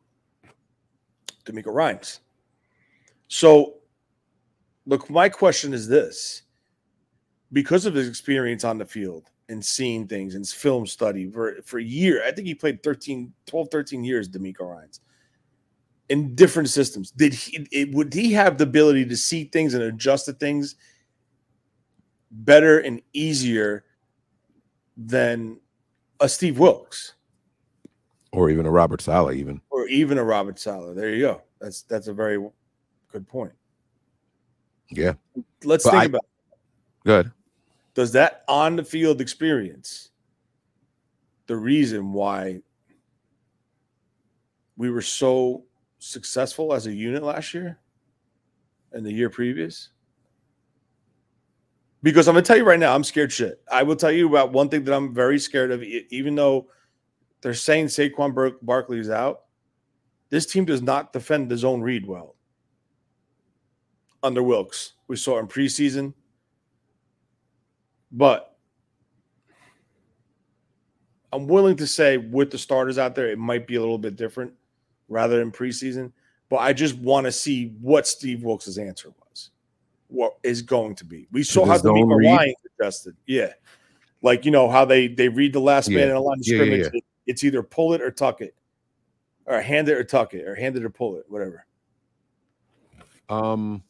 DeMeco Ryans. So, look, my question is this because of his experience on the field and seeing things and film study for, for a year, I think he played 13, 12, 13 years, DeMeco Ryans in different systems. Did he, it, would he have the ability to see things and adjust to things better and easier than a Steve Wilks or even a Robert Saleh, even or even a Robert Saleh. There you go. That's that's a very good point. Yeah. Let's but think I, about. It. Good. Does that on the field experience the reason why we were so successful as a unit last year and the year previous? Because I'm gonna tell you right now, I'm scared shit. I will tell you about one thing that I'm very scared of, even though they're saying Saquon Bar- Barkley is out. This team does not defend the zone read well. Under Wilks. we saw in preseason, but I'm willing to say with the starters out there, it might be a little bit different rather than preseason. But I just want to see what Steve Wilks' answer was what is going to be. We saw how the Lions adjusted. Yeah. Like, you know, how they they read the last yeah. man in a line of yeah, scrimmage. Yeah, it's either pull it or tuck it. Or hand it or tuck it, or hand it or pull it, whatever. Um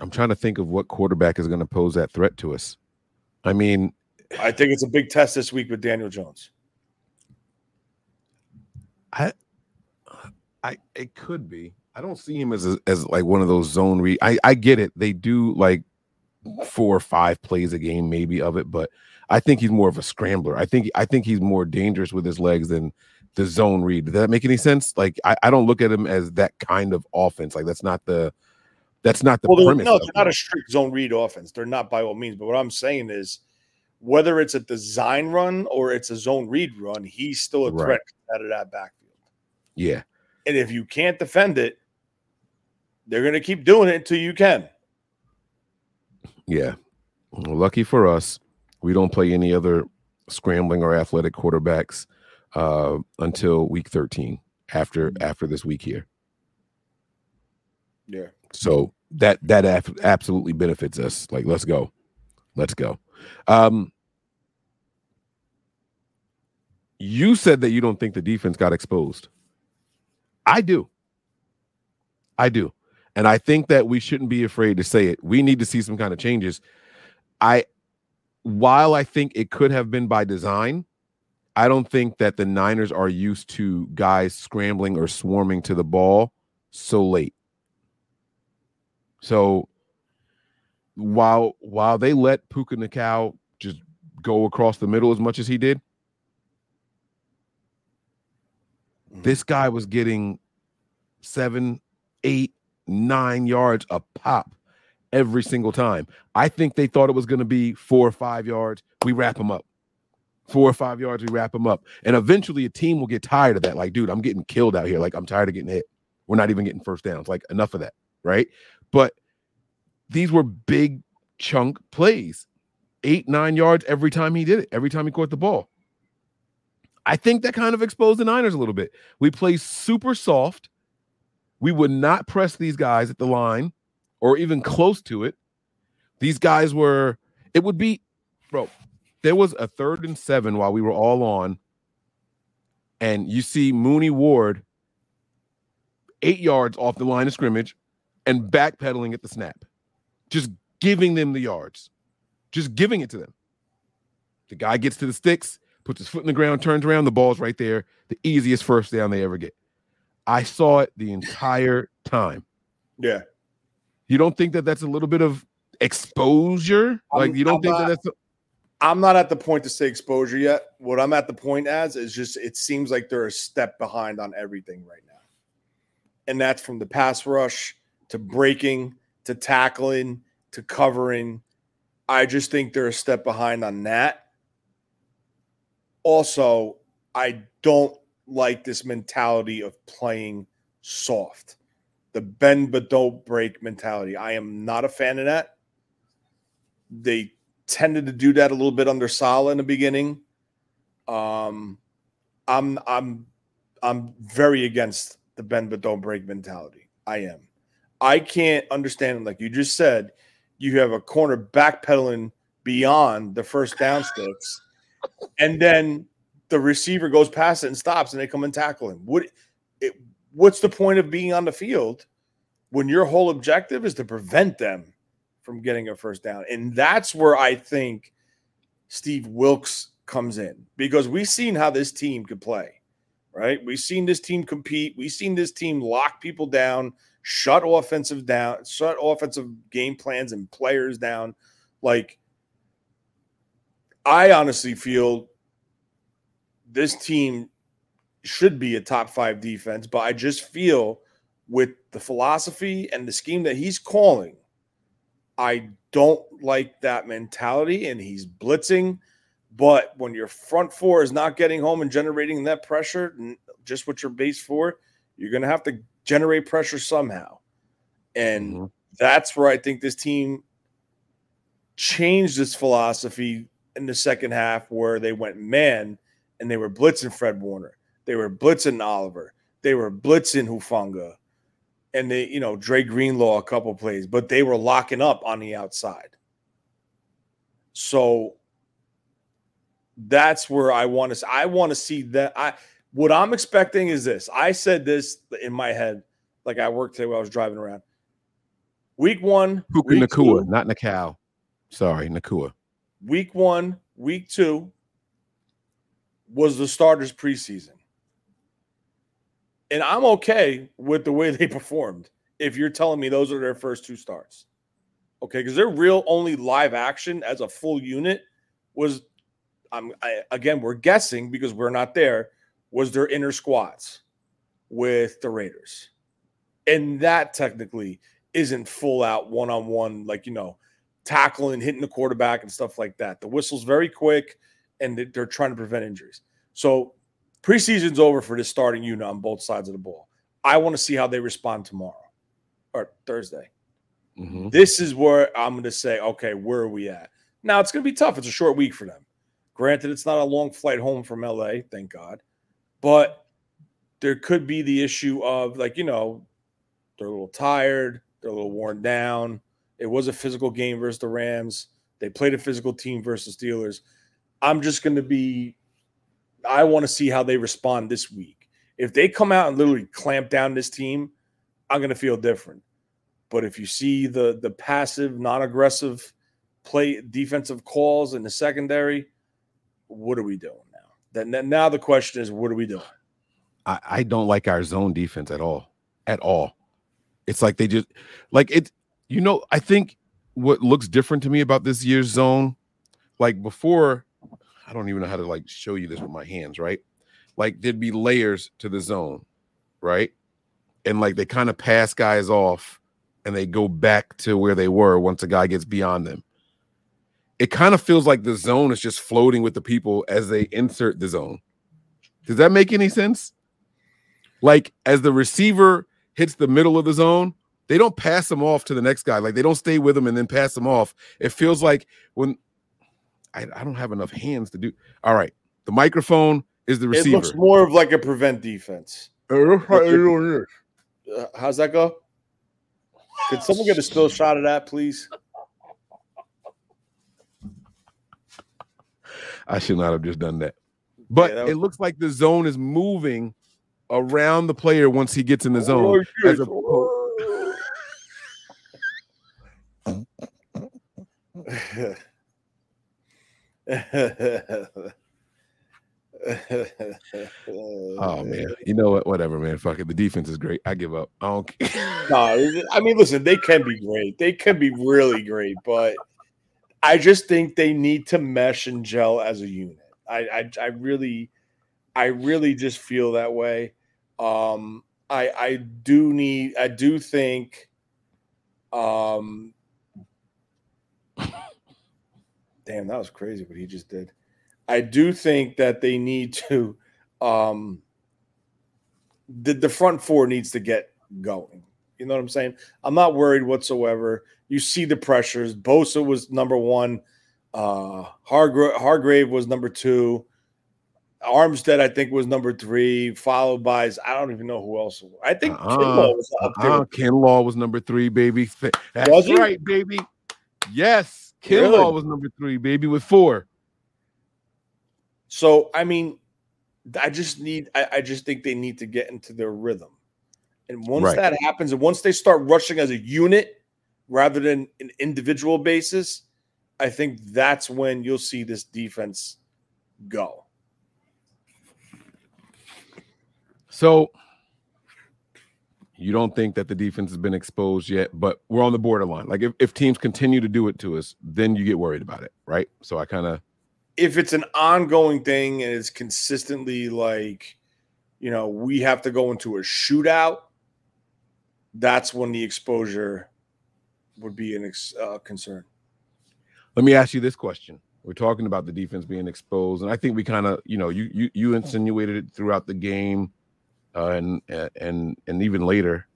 I'm trying to think of what quarterback is going to pose that threat to us. I mean, I think it's a big test this week with Daniel Jones. I I it could be. I don't see him as a, as like one of those zone read. I I get it. They do like four or five plays a game, maybe of it, but I think he's more of a scrambler. I think I think he's more dangerous with his legs than the zone read. Does that make any sense? Like I, I don't look at him as that kind of offense. Like that's not the that's not the well, premise. No, it's not a strict zone read offense. They're not by all means. But what I'm saying is whether it's a design run or it's a zone read run, he's still a threat right. out of that backfield. Yeah. And if you can't defend it, they're going to keep doing it until you can. Yeah. Well, lucky for us, we don't play any other scrambling or athletic quarterbacks uh, until week 13 after after this week here. Yeah. So that that absolutely benefits us. Like, let's go, let's go. Um, you said that you don't think the defense got exposed. I do. I do. And I think that we shouldn't be afraid to say it. We need to see some kind of changes. I while I think it could have been by design, I don't think that the Niners are used to guys scrambling or swarming to the ball so late. So while while they let Puka Nakau just go across the middle as much as he did, mm. this guy was getting seven, eight, nine yards a pop every single time. I think they thought it was going to be four or five yards. We wrap him up. Four or five yards, we wrap him up. And eventually a team will get tired of that. Like, dude, I'm getting killed out here. Like, I'm tired of getting hit. We're not even getting first downs. Like, enough of that. Right. But these were big chunk plays, eight, nine yards every time he did it, every time he caught the ball. I think that kind of exposed the Niners a little bit. We play super soft. We would not press these guys at the line or even close to it. These guys were, it would be, bro, there was a third and seven while we were all on. And you see Mooney Ward eight yards off the line of scrimmage and backpedaling at the snap, just giving them the yards, just giving it to them. The guy gets to the sticks, puts his foot in the ground, turns around, the ball's right there. The easiest first down they ever get. I saw it the entire time. Yeah. You don't think that that's a little bit of exposure? Like you don't I'm think not- that that's I'm not at the point to say exposure yet. What I'm at the point as is just it seems like they're a step behind on everything right now. And that's from the pass rush to breaking to tackling to covering. I just think they're a step behind on that. Also, I don't like this mentality of playing soft. The bend but don't break mentality. I am not a fan of that. They tended to do that a little bit under Saleh in the beginning. Um, I'm I'm I'm very against the bend but don't break mentality. I am. I can't understand like you just said. You have a corner backpedaling beyond the first down sticks, and then the receiver goes past it and stops, and they come and tackle him. What? It, what's the point of being on the field when your whole objective is to prevent them from getting a first down. And that's where I think Steve Wilks comes in because we've seen how this team could play, right? We've seen this team compete. We've seen this team lock people down, shut offensive down, shut offensive game plans and players down. Like, I honestly feel this team should be a top five defense, but I just feel with the philosophy and the scheme that he's calling, I don't like that mentality, and he's blitzing. But when your front four is not getting home and generating that pressure, just what you're based for, you're going to have to generate pressure somehow. And mm-hmm. that's where I think this team changed its philosophy in the second half, where they went man and they were blitzing Fred Warner, they were blitzing Oliver, they were blitzing Hufanga, and they, you know, Dre Greenlaw a couple plays, but they were locking up on the outside. So that's where I want to. I want to see that. I what I'm expecting is this. I said this in my head, like I worked today while I was driving around. Week one, Puka week Nacua, two- not Nakau. Sorry, Nacua. week one, week two was the starters preseason. And I'm okay with the way they performed if you're telling me those are their first two starts. Okay, because their real only live action as a full unit was I'm I, again, we're guessing because we're not there, was their inner squats with the Raiders. And that technically isn't full out one on one, like, you know, tackling, hitting the quarterback and stuff like that. The whistle's very quick and they- they're trying to prevent injuries. So preseason's over for this starting unit on both sides of the ball. I want to see how they respond tomorrow or Thursday. Mhm. This is where I'm going to say, okay, where are we at? Now it's going to be tough. It's a short week for them. Granted, it's not a long flight home from LA, thank God. But there could be the issue of, like, you know, they're a little tired, they're a little worn down. It was a physical game versus the Rams. They played a physical team versus Steelers. I'm just going to be, I want to see how they respond this week. If they come out and literally clamp down this team, I'm going to feel different. But if you see the the passive, non-aggressive play defensive calls in the secondary, what are we doing then now the question is, what are we doing? I, I don't like our zone defense at all. At all. It's like they just like it, you know, I think what looks different to me about this year's zone, like before, I don't even know how to like show you this with my hands, right? Like there'd be layers to the zone, right? And like they kind of pass guys off and they go back to where they were once a guy gets beyond them. It kind of feels like the zone is just floating with the people as they insert the zone. Does that make any sense? Like as the receiver hits the middle of the zone, they don't pass them off to the next guy. Like they don't stay with them and then pass them off. It feels like when I, I don't have enough hands to do. All right, the microphone is the receiver. It receiver. looks more of like a prevent defense. Uh, how's that go? Could someone get a still shot of that, please? I should not have just done that. But Yeah, that was- it looks like the zone is moving around the player once he gets in the zone. Oh, oh man, you know what? Whatever, man. Fuck it. The defense is great. I give up. I don't care. No, I mean, listen, they can be great. They can be really great, but I just think they need to mesh and gel as a unit. I, I, I really, I really just feel that way. Um, I, I do need, I do think, um, damn, that was crazy what he just did. I do think that they need to, um, the, the front four needs to get going. You know what I'm saying? I'm not worried whatsoever. You see the pressures. Bosa was number one. Uh, Hargra- Hargrave was number two. Armstead, I think, was number three, followed by I don't even know who else. I think Uh-uh. Kinlaw was up there. Uh, Kinlaw was number three, baby. That's Was right, baby. Yes, Kinlaw Really? was number three, baby, with four. So I mean, I just need. I, I just think they need to get into their rhythm, and once Right. that happens, and once they start rushing as a unit rather than an individual basis, I think that's when you'll see this defense go. So you don't think that the defense has been exposed yet, but we're on the borderline. Like if, if teams continue to do it to us, then you get worried about it, right? So I kind of if it's an ongoing thing and it's consistently like, you know, we have to go into a shootout, that's when the exposure would be an ex- uh, concern. let me ask you this question. We're talking about the defense being exposed, and I think we kind of, you know, you you you insinuated it throughout the game, uh, and and and even later,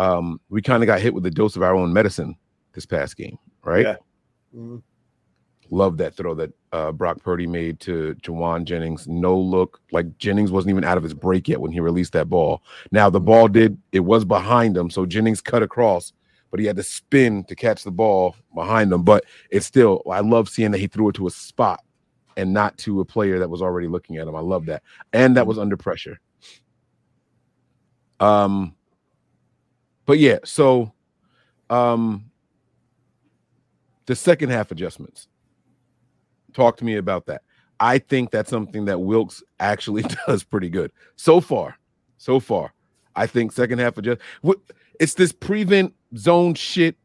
um, we kind of got hit with a dose of our own medicine this past game, right? Yeah. Mhm. Love that throw that uh, Brock Purdy made to Jauan Jennings. No look, like Jennings wasn't even out of his break yet when he released that ball. Now the ball did, it was behind him, so Jennings cut across, but he had to spin to catch the ball behind him. But it's still, I love seeing that he threw it to a spot and not to a player that was already looking at him. I love that, and that was under pressure. Um, but yeah, so um, the second half adjustments talk to me about that. I think that's something that Wilks actually does pretty good so far. So far, I think second half adjust. It's this prevent zone shit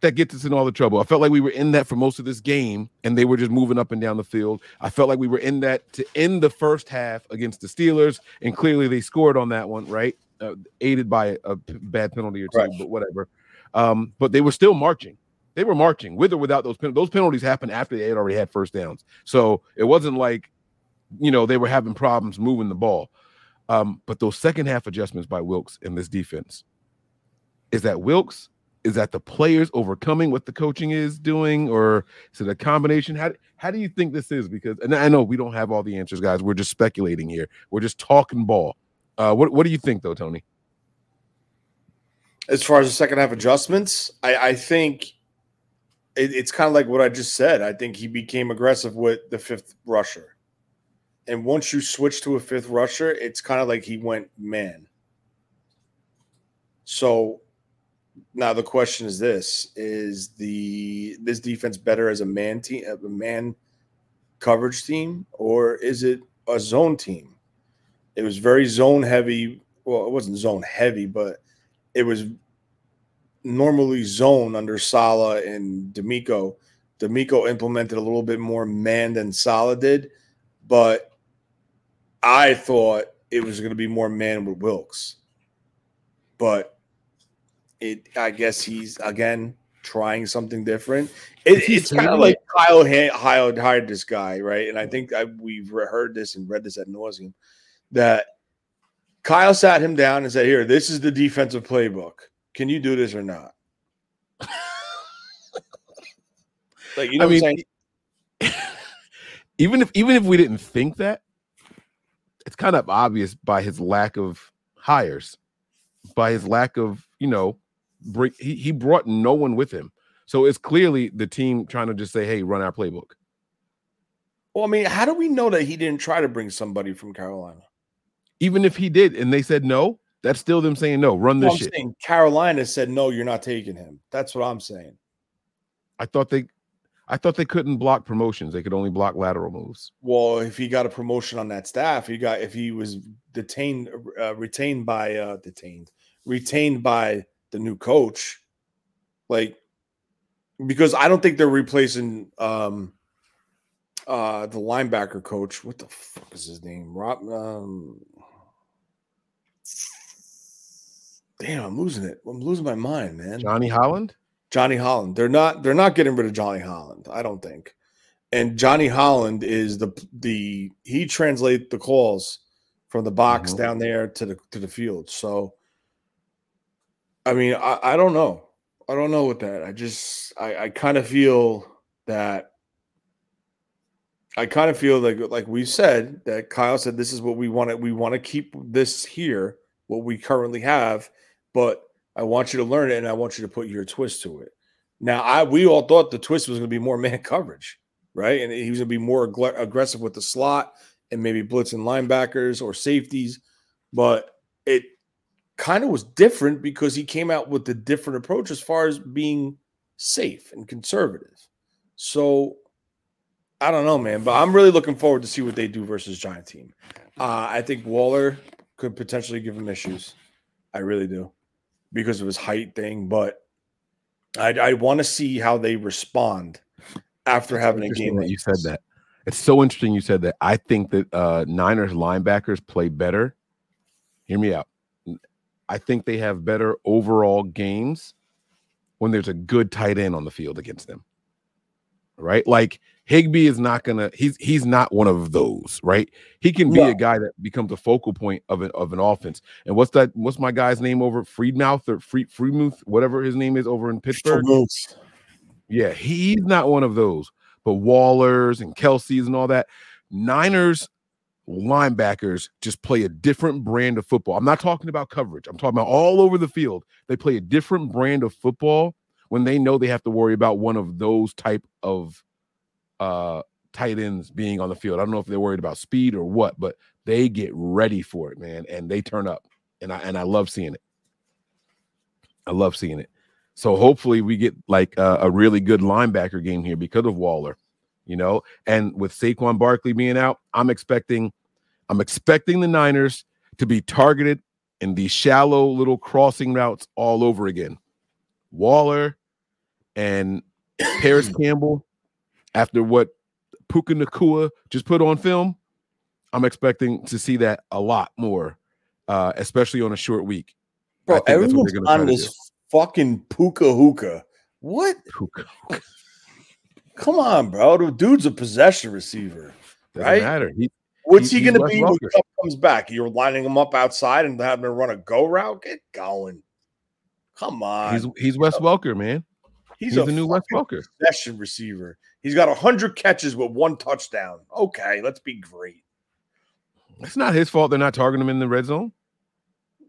that gets us in all the trouble. I felt like we were in that for most of this game, and they were just moving up and down the field. I felt like we were in that to end the first half against the Steelers, and clearly they scored on that one, right? Uh, aided by a, p- bad penalty or two, Right. but whatever. Um, but they were still marching. They were marching with or without those pen- those penalties happened after they had already had first downs. So it wasn't like you know they were having problems moving the ball. Um, but those second half adjustments by Wilks in this defense is that Wilks is that the players overcoming what the coaching is doing, or is it a combination? How how do you think this is? Because and I know we don't have all the answers, guys. We're just speculating here. We're just talking ball. Uh, what what do you think though, Tony? As far as the second half adjustments, I, I think it, it's kind of like what I just said. I think he became aggressive with the fifth rusher. And once you switch to a fifth rusher, it's kind of like he went man. So now the question is this is the this defense better as a man team a man coverage team or is it a zone team. It was very zone heavy. Well, it wasn't zone heavy, but it was normally zone under Saleh and DeMeco. DeMeco implemented a little bit more man than Saleh did, but I thought it was going to be more man with Wilks. But it, I guess he's again trying something different. It, it's kind of like Kyle ha- hired, hired this guy, right? And I think I, we've re- heard this and read this at nauseum that Kyle sat him down and said, "Here, this is the defensive playbook. Can you do this or not?" like you know I what I'm mean, saying? even if even if we didn't think that, it's kind of obvious by his lack of hires, by his lack of you know, bring he he brought no one with him, so it's clearly the team trying to just say, hey, run our playbook. Well, I mean, how do we know that he didn't try to bring somebody from Carolina? Even if he did, and they said no, that's still them saying no, run No, this I'm shit. saying Carolina said no, you're not taking him. That's what I'm saying. I thought they, I thought they couldn't block promotions; they could only block lateral moves. Well, if he got a promotion on that staff, he got if he was detained, uh, retained by uh, detained, retained by the new coach, like because I don't think they're replacing um uh the linebacker coach. What the fuck is his name? Rob. Um, damn, I'm losing it. I'm losing my mind, man. Johnny Holland. Johnny Holland. They're not they're not getting rid of Johnny Holland, I don't think. And Johnny Holland is the the he translates the calls from the box Mhm. down there to the to the field. So I mean, I, I don't know. I don't know with that. I just I, I kind of feel that I kind of feel like like we said that Kyle said this is what we want to we want to keep this here, what we currently have, but I want you to learn it and I want you to put your twist to it. Now, I we all thought the twist was going to be more man coverage, right? And he was going to be more aggr- aggressive with the slot and maybe blitzing linebackers or safeties, but it kind of was different because he came out with a different approach as far as being safe and conservative. So I don't know, man, but I'm really looking forward to see what they do versus Giant team. Uh, I think Waller could potentially give him issues. I really do because of his height thing, but I, I want to see how they respond after having a game. that you said that. It's so interesting you said that. I think that uh Niners linebackers play better. Hear me out. I think they have better overall games when there's a good tight end on the field against them. Right? Like Higbee is not gonna. He's he's not one of those. Right? He can be No. a guy that becomes a focal point of an of an offense. And what's that? What's my guy's name over Friedmouth or Free Freemuth, whatever his name is over in Pittsburgh? Yeah, he's not one of those. But Wallers and Kelce's and all that. Niners linebackers just play a different brand of football. I'm not talking about coverage. I'm talking about all over the field. They play a different brand of football when they know they have to worry about one of those type of uh tight ends being on the field. I don't know if they're worried about speed or what, but they get ready for it, man, and they turn up. And I and I love seeing it. I love seeing it. So hopefully we get like a, a really good linebacker game here because of Waller, you know. And with Saquon Barkley being out, I'm expecting, I'm expecting the Niners to be targeted in these shallow little crossing routes all over again. Waller and Parris Campbell, after what Puka Nacua just put on film, I'm expecting to see that a lot more, uh, especially on a short week. Bro, think that's what everyone's on this fucking puka hookah. What? Puka. Come on, bro. The dude's a possession receiver. Doesn't Right? matter. He, What's He- he, going to be when Welker. Kupp comes back? You're lining him up outside and having him run a go route? Get going. Come on. he's he's Wes Welker, man. He's, a the new Wes Welker. possession receiver. He's got 100 catches with one touchdown. Okay, let's be great. It's not his fault they're not targeting him in the red zone.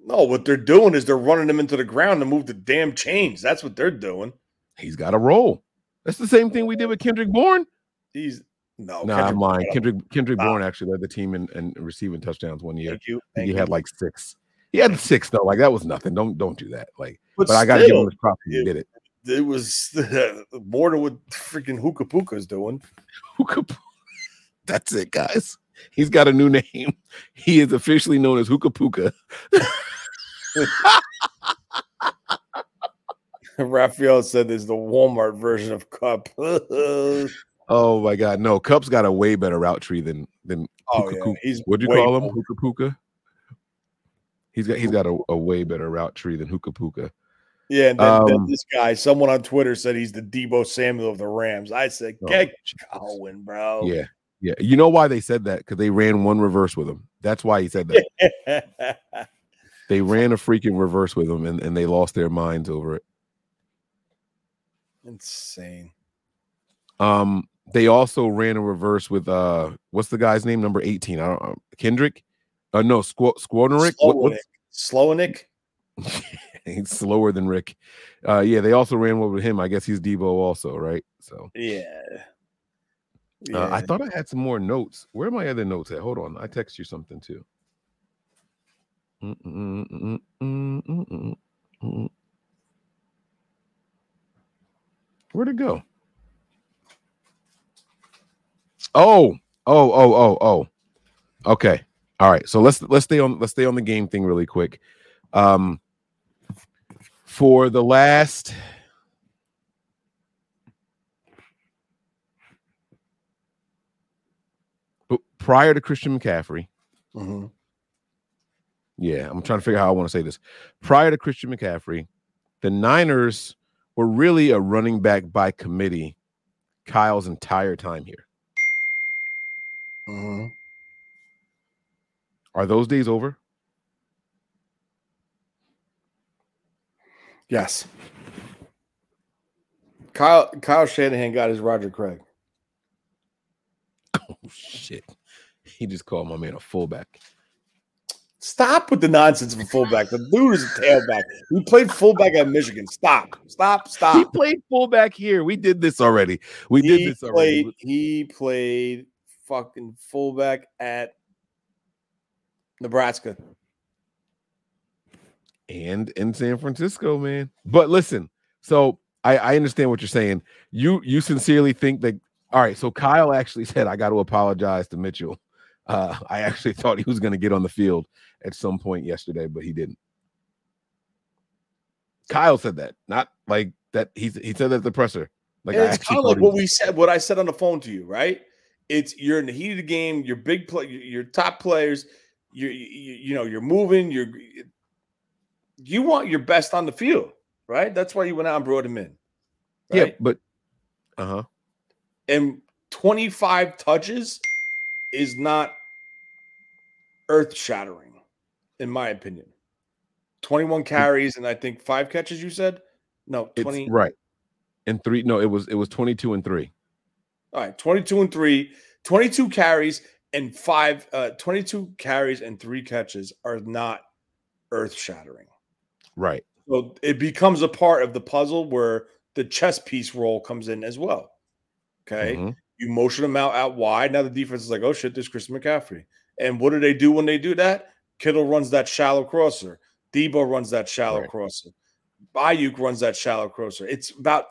No, what they're doing is they're running him into the ground to move the damn chains. That's what they're doing. He's got a roll. That's the same thing we did with Kendrick Bourne. He's no. No, nah, Kendrick I'm lying. Kendrick Kendrick Nah. Bourne actually led the team in, in receiving touchdowns one year. Thank you. Thank he had like six. He had six though. Like that was nothing. Don't don't do that. Like, but, but I got to give him his props. He did it. it was more than what freaking Hookah Puka is doing. Who could? That's it, guys. He's got a new name. He is officially known as Hookah Puka. Raphael said there's the Walmart version of Kupp. oh Oh my god, no! Kupp's got a way better route tree than than Hookah yeah, Puka. he's What'd you call him? more- Hookah Puka. He's got he's got a, a way better route tree than Hookah Puka. Yeah, and then, then Um, this guy, someone on Twitter said he's the Deebo Samuel of the Rams. I said, Oh, get going, bro. Yeah, yeah. You know why they said that? Because they ran one reverse with him. That's why he said that. They ran a freaking reverse with him, and, and they lost their minds over it. Insane. Um, they also ran a reverse with uh, what's the guy's name? Number eighteen. I don't know. Kendrick. Uh, no, Squ- Skowronek. What, he's slower than Rick. Uh, yeah, they also ran one with him. I guess he's Deebo also, right? So Yeah. uh, I thought I had some more notes. Where are my other notes at? Hold on, I text you something too. Where'd it go? Oh, oh, oh, oh, oh. Okay. All right. So let's let's stay on let's stay on the game thing really quick. Um for the last but prior to Christian McCaffrey, Mhm. yeah, I'm trying to figure out how I want to say this. Prior to Christian McCaffrey, the Niners were really a running back by committee Kyle's entire time here. Mhm. Are those days over? Yes. Kyle Kyle Shanahan got his Roger Craig. Oh shit. He just called my man a fullback. Stop with the nonsense of a fullback. The dude is a tailback. He played fullback at Michigan. Stop. Stop. Stop. He played fullback here. We did this already. We did this already. played, he played fucking fullback at Nebraska. and in San Francisco, man. But listen, so I, I understand what you're saying. You you sincerely think that all right, so Kyle actually said I got to apologize to Mitchell. Uh, I actually thought he was going to get on the field at some point yesterday, but he didn't. Kyle said that, not like that. He he said that at the presser. Like it's kind of like what we said, what I said on the phone to you, right? It's you're in the heat of the game, your big play, your, top players, you you you know, you're moving, you're you want your best on the field, right? That's why you went out and brought him in. yeah, but uh huh. and 25 touches is not earth shattering, in my opinion. 21 carries and I think five catches, you said? No, It's 20. right. And three, no, it was it was 22 and three. All right, 22 and three, 22 carries and five, uh, 22 carries and three catches are not earth shattering. Right. So it becomes a part of the puzzle where the chess piece role comes in as well. Okay. Mhm. You motion them out out wide. Now the defense is like, oh shit, there's Chris McCaffrey. And what do they do when they do that? Kittle runs that shallow crosser. Deebo runs that shallow Right. crosser. Aiyuk runs that shallow crosser. It's about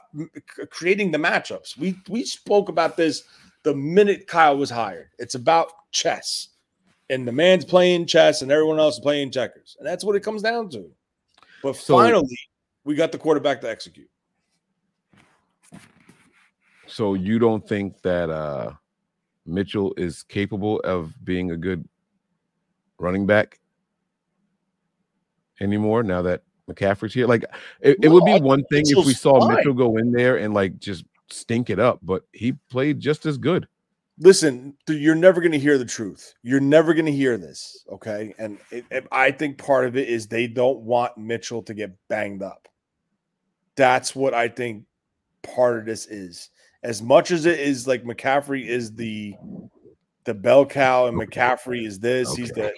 creating the matchups. We we spoke about this the minute Kyle was hired. It's about chess. And the man's playing chess and everyone else is playing checkers. And that's what it comes down to. But So- finally, we got the quarterback to execute. So you don't think that uh Mitchell is capable of being a good running back anymore now that McCaffrey's here? Like it, it would be I one thing if we saw fine. Mitchell go in there and like just stink it up, but he played just as good. listen you're never going to hear the truth you're never going to hear this okay and it, it- i think part of it is they don't want mitchell to get banged up that's what i think part of this is as much as it is like mccaffrey is the the bell cow and mccaffrey is this he's the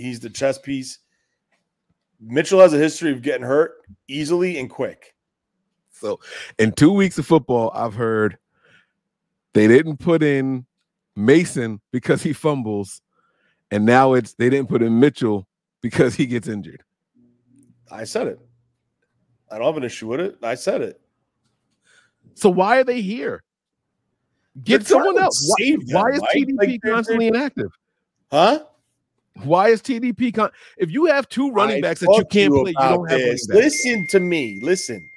he's the chess piece. Mitchell has a history of getting hurt easily and quick. So in two weeks of football, I've heard they didn't put in Mason because he fumbles, and now it's they didn't put in Mitchell because he gets injured. i said it. I don't have an issue with it. I said it. So why are they here? Get someone else. Why, why is Mike. TDP Like, constantly inactive? Huh? Why is TDP con- if you have two running I backs that you can't to play, you don't have. Listen to me. Listen.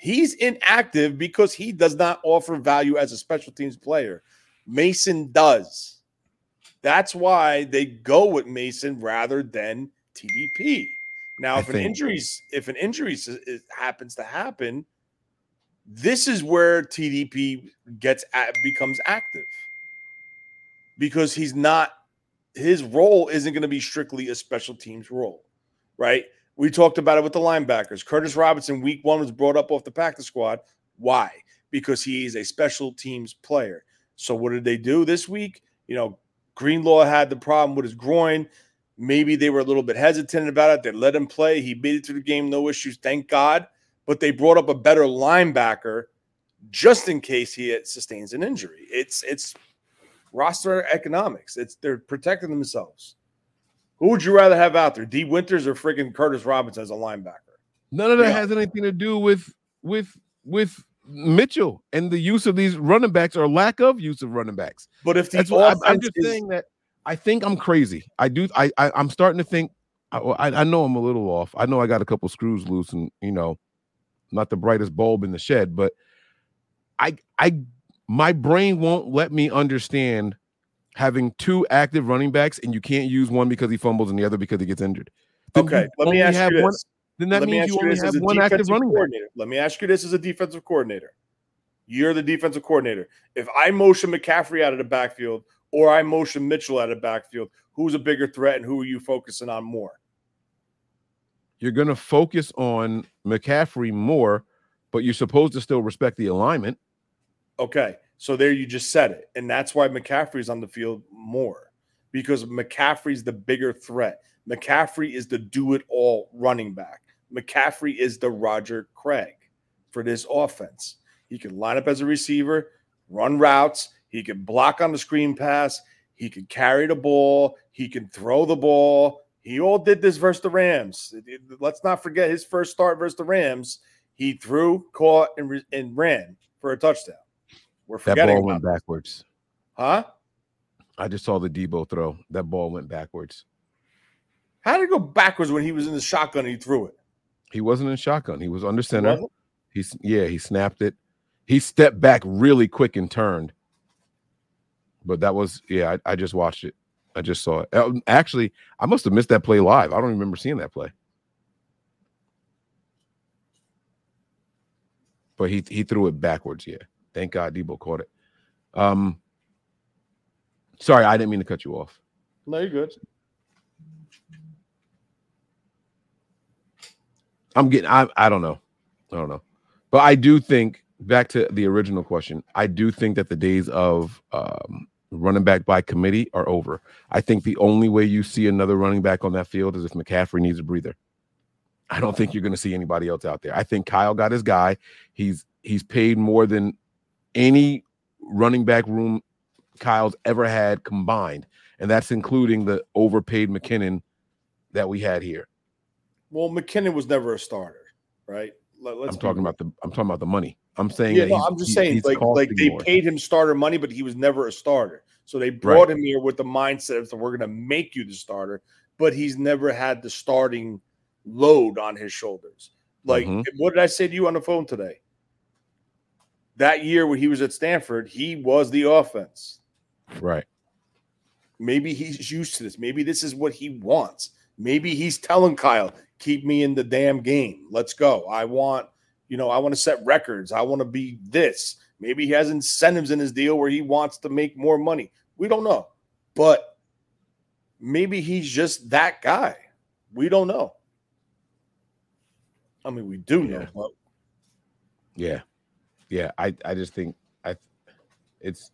He's inactive because he does not offer value as a special teams player. Mason does. That's why they go with Mason rather than TDP. Now, I if an injuries if an injury happens to happen, this is where TDP gets at, becomes active because he's not his role isn't going to be strictly a special teams role, right? We talked about it with the linebackers. Curtis Robinson, week one, was brought up off the practice squad. Why? Because he is a special teams player. So what did they do this week? You know, Greenlaw had the problem with his groin. Maybe they were a little bit hesitant about it. They let him play. He made it through the game, no issues, thank God. But they brought up a better linebacker just in case he sustains an injury. It's it's roster economics. It's they're protecting themselves. Who would you rather have out there, Dee Winters or freaking Curtis Robinson as a linebacker? None of that Yeah. has anything to do with with with Mitchell and the use of these running backs or lack of use of running backs. But if the That's what I'm, I'm just is- saying that I think I'm crazy. I do. I, I I'm starting to think. I I know I'm a little off. I know I got a couple screws loose, and you know, not the brightest bulb in the shed, but I I my brain won't let me understand having two active running backs and you can't use one because he fumbles and the other because he gets injured. Then okay, let me ask you one- this. Then that Let means you only have one active running back. coordinator. Let me ask you this as a defensive coordinator. You're the defensive coordinator. If I motion McCaffrey out of the backfield or I motion Mitchell out of the backfield, who's a bigger threat and who are you focusing on more? You're going to focus on McCaffrey more, but you're supposed to still respect the alignment. Okay. So there you just said it. And that's why McCaffrey's on the field more because McCaffrey's the bigger threat. McCaffrey is the do it all running back. McCaffrey is the Roger Craig for this offense. He can line up as a receiver, run routes, he can block on the screen pass, he can carry the ball, he can throw the ball. He all did this versus the Rams. Let's not forget his first start versus the Rams. He threw, caught, and, re- and ran for a touchdown. We're That forgetting ball went backwards. Huh? I just saw the Deebo throw. That ball went backwards. How did it go backwards when he was in the shotgun and he threw it? He wasn't in shotgun. He was under center. He's yeah, he snapped it. He stepped back really quick and turned. But that was yeah, I, I just watched it. I just saw it. Uh, Actually, I must have missed that play live. I don't remember seeing that play. But he he threw it backwards. Yeah, thank God Deebo caught it. Um, sorry, I didn't mean to cut you off. No, you're good. I'm getting. I I don't know. I don't know, but I do think back to the original question. I do think that the days of um, running back by committee are over. I think the only way you see another running back on that field is if McCaffrey needs a breather. I don't think you're going to see anybody else out there. I think Kyle got his guy. He's he's paid more than any running back room Kyle's ever had combined, and that's including the overpaid McKinnon that we had here. Well, McKinnon was never a starter, right? Let, us I'm talking about the I'm talking about the money. I'm saying Yeah, that no, I'm just he- saying, like, like they more. paid him starter money, but he was never a starter. So they brought him here with the mindset of we're going to make you the starter, but he's never had the starting load on his shoulders. Like, Mhm. what did I say to you on the phone today? That year when he was at Stanford, he was the offense. right. Maybe he's used to this. Maybe this is what he wants. Maybe he's telling Kyle, keep me in the damn game. Let's go. I want, you know, I want to set records. I want to be this. Maybe he has incentives in his deal where he wants to make more money. We don't know. But maybe he's just that guy. We don't know. I mean, we do know, Yeah. but Yeah. Yeah. I I just think I it's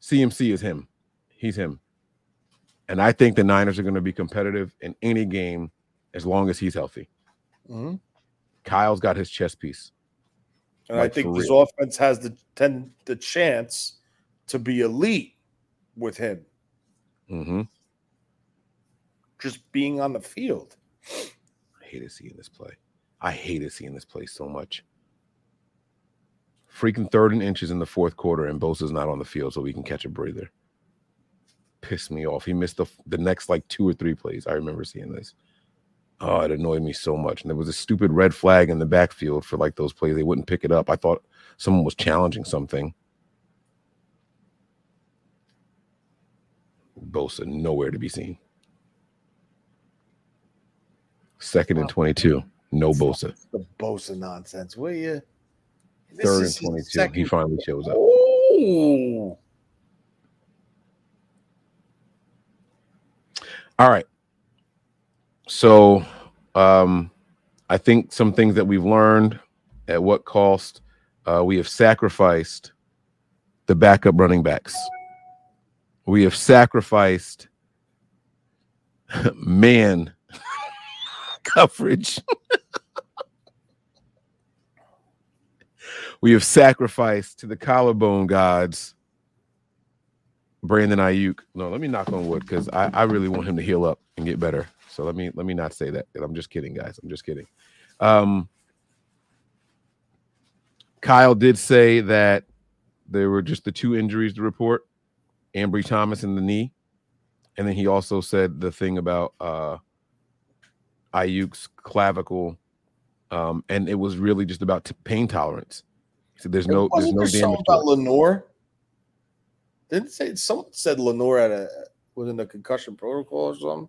CMC is him. He's him. And I think the Niners are going to be competitive in any game as long as he's healthy. Mhm. Kyle's got his chess piece. and Like, I think this offense has the ten the chance to be elite with him Mm-hmm. just being on the field. I hated seeing this play. I hated seeing this play so much. Freaking third and inches in the fourth quarter, and Bosa's not on the field, so we can catch a breather. pissed me off. He missed the the next like two or three plays. I remember seeing this. Oh, it annoyed me so much. And there was a stupid red flag in the backfield for like those plays. They wouldn't pick it up. I thought someone was challenging something. Bosa nowhere to be seen. Second and 22. No Bosa. The Bosa nonsense, will you? This Third and is his 22. He finally shows up. All right. So um I think some things that we've learned at what cost uh we have sacrificed the backup running backs. We have sacrificed man coverage. we have sacrificed to the collarbone gods Brandon Aiyuk. No, let me knock on wood because I, I really want him to heal up and get better. So let me let me not say that. I'm just kidding, guys. I'm just kidding. Um, Kyle did say that there were just the two injuries to report: Ambry Thomas in the knee, and then he also said the thing about uh, Aiyuk's clavicle, um, and it was really just about t- pain tolerance. Said, "There's no there's no there damage." about. Lenoir? Didn't say someone said Lenoir had a was in the concussion protocol or something.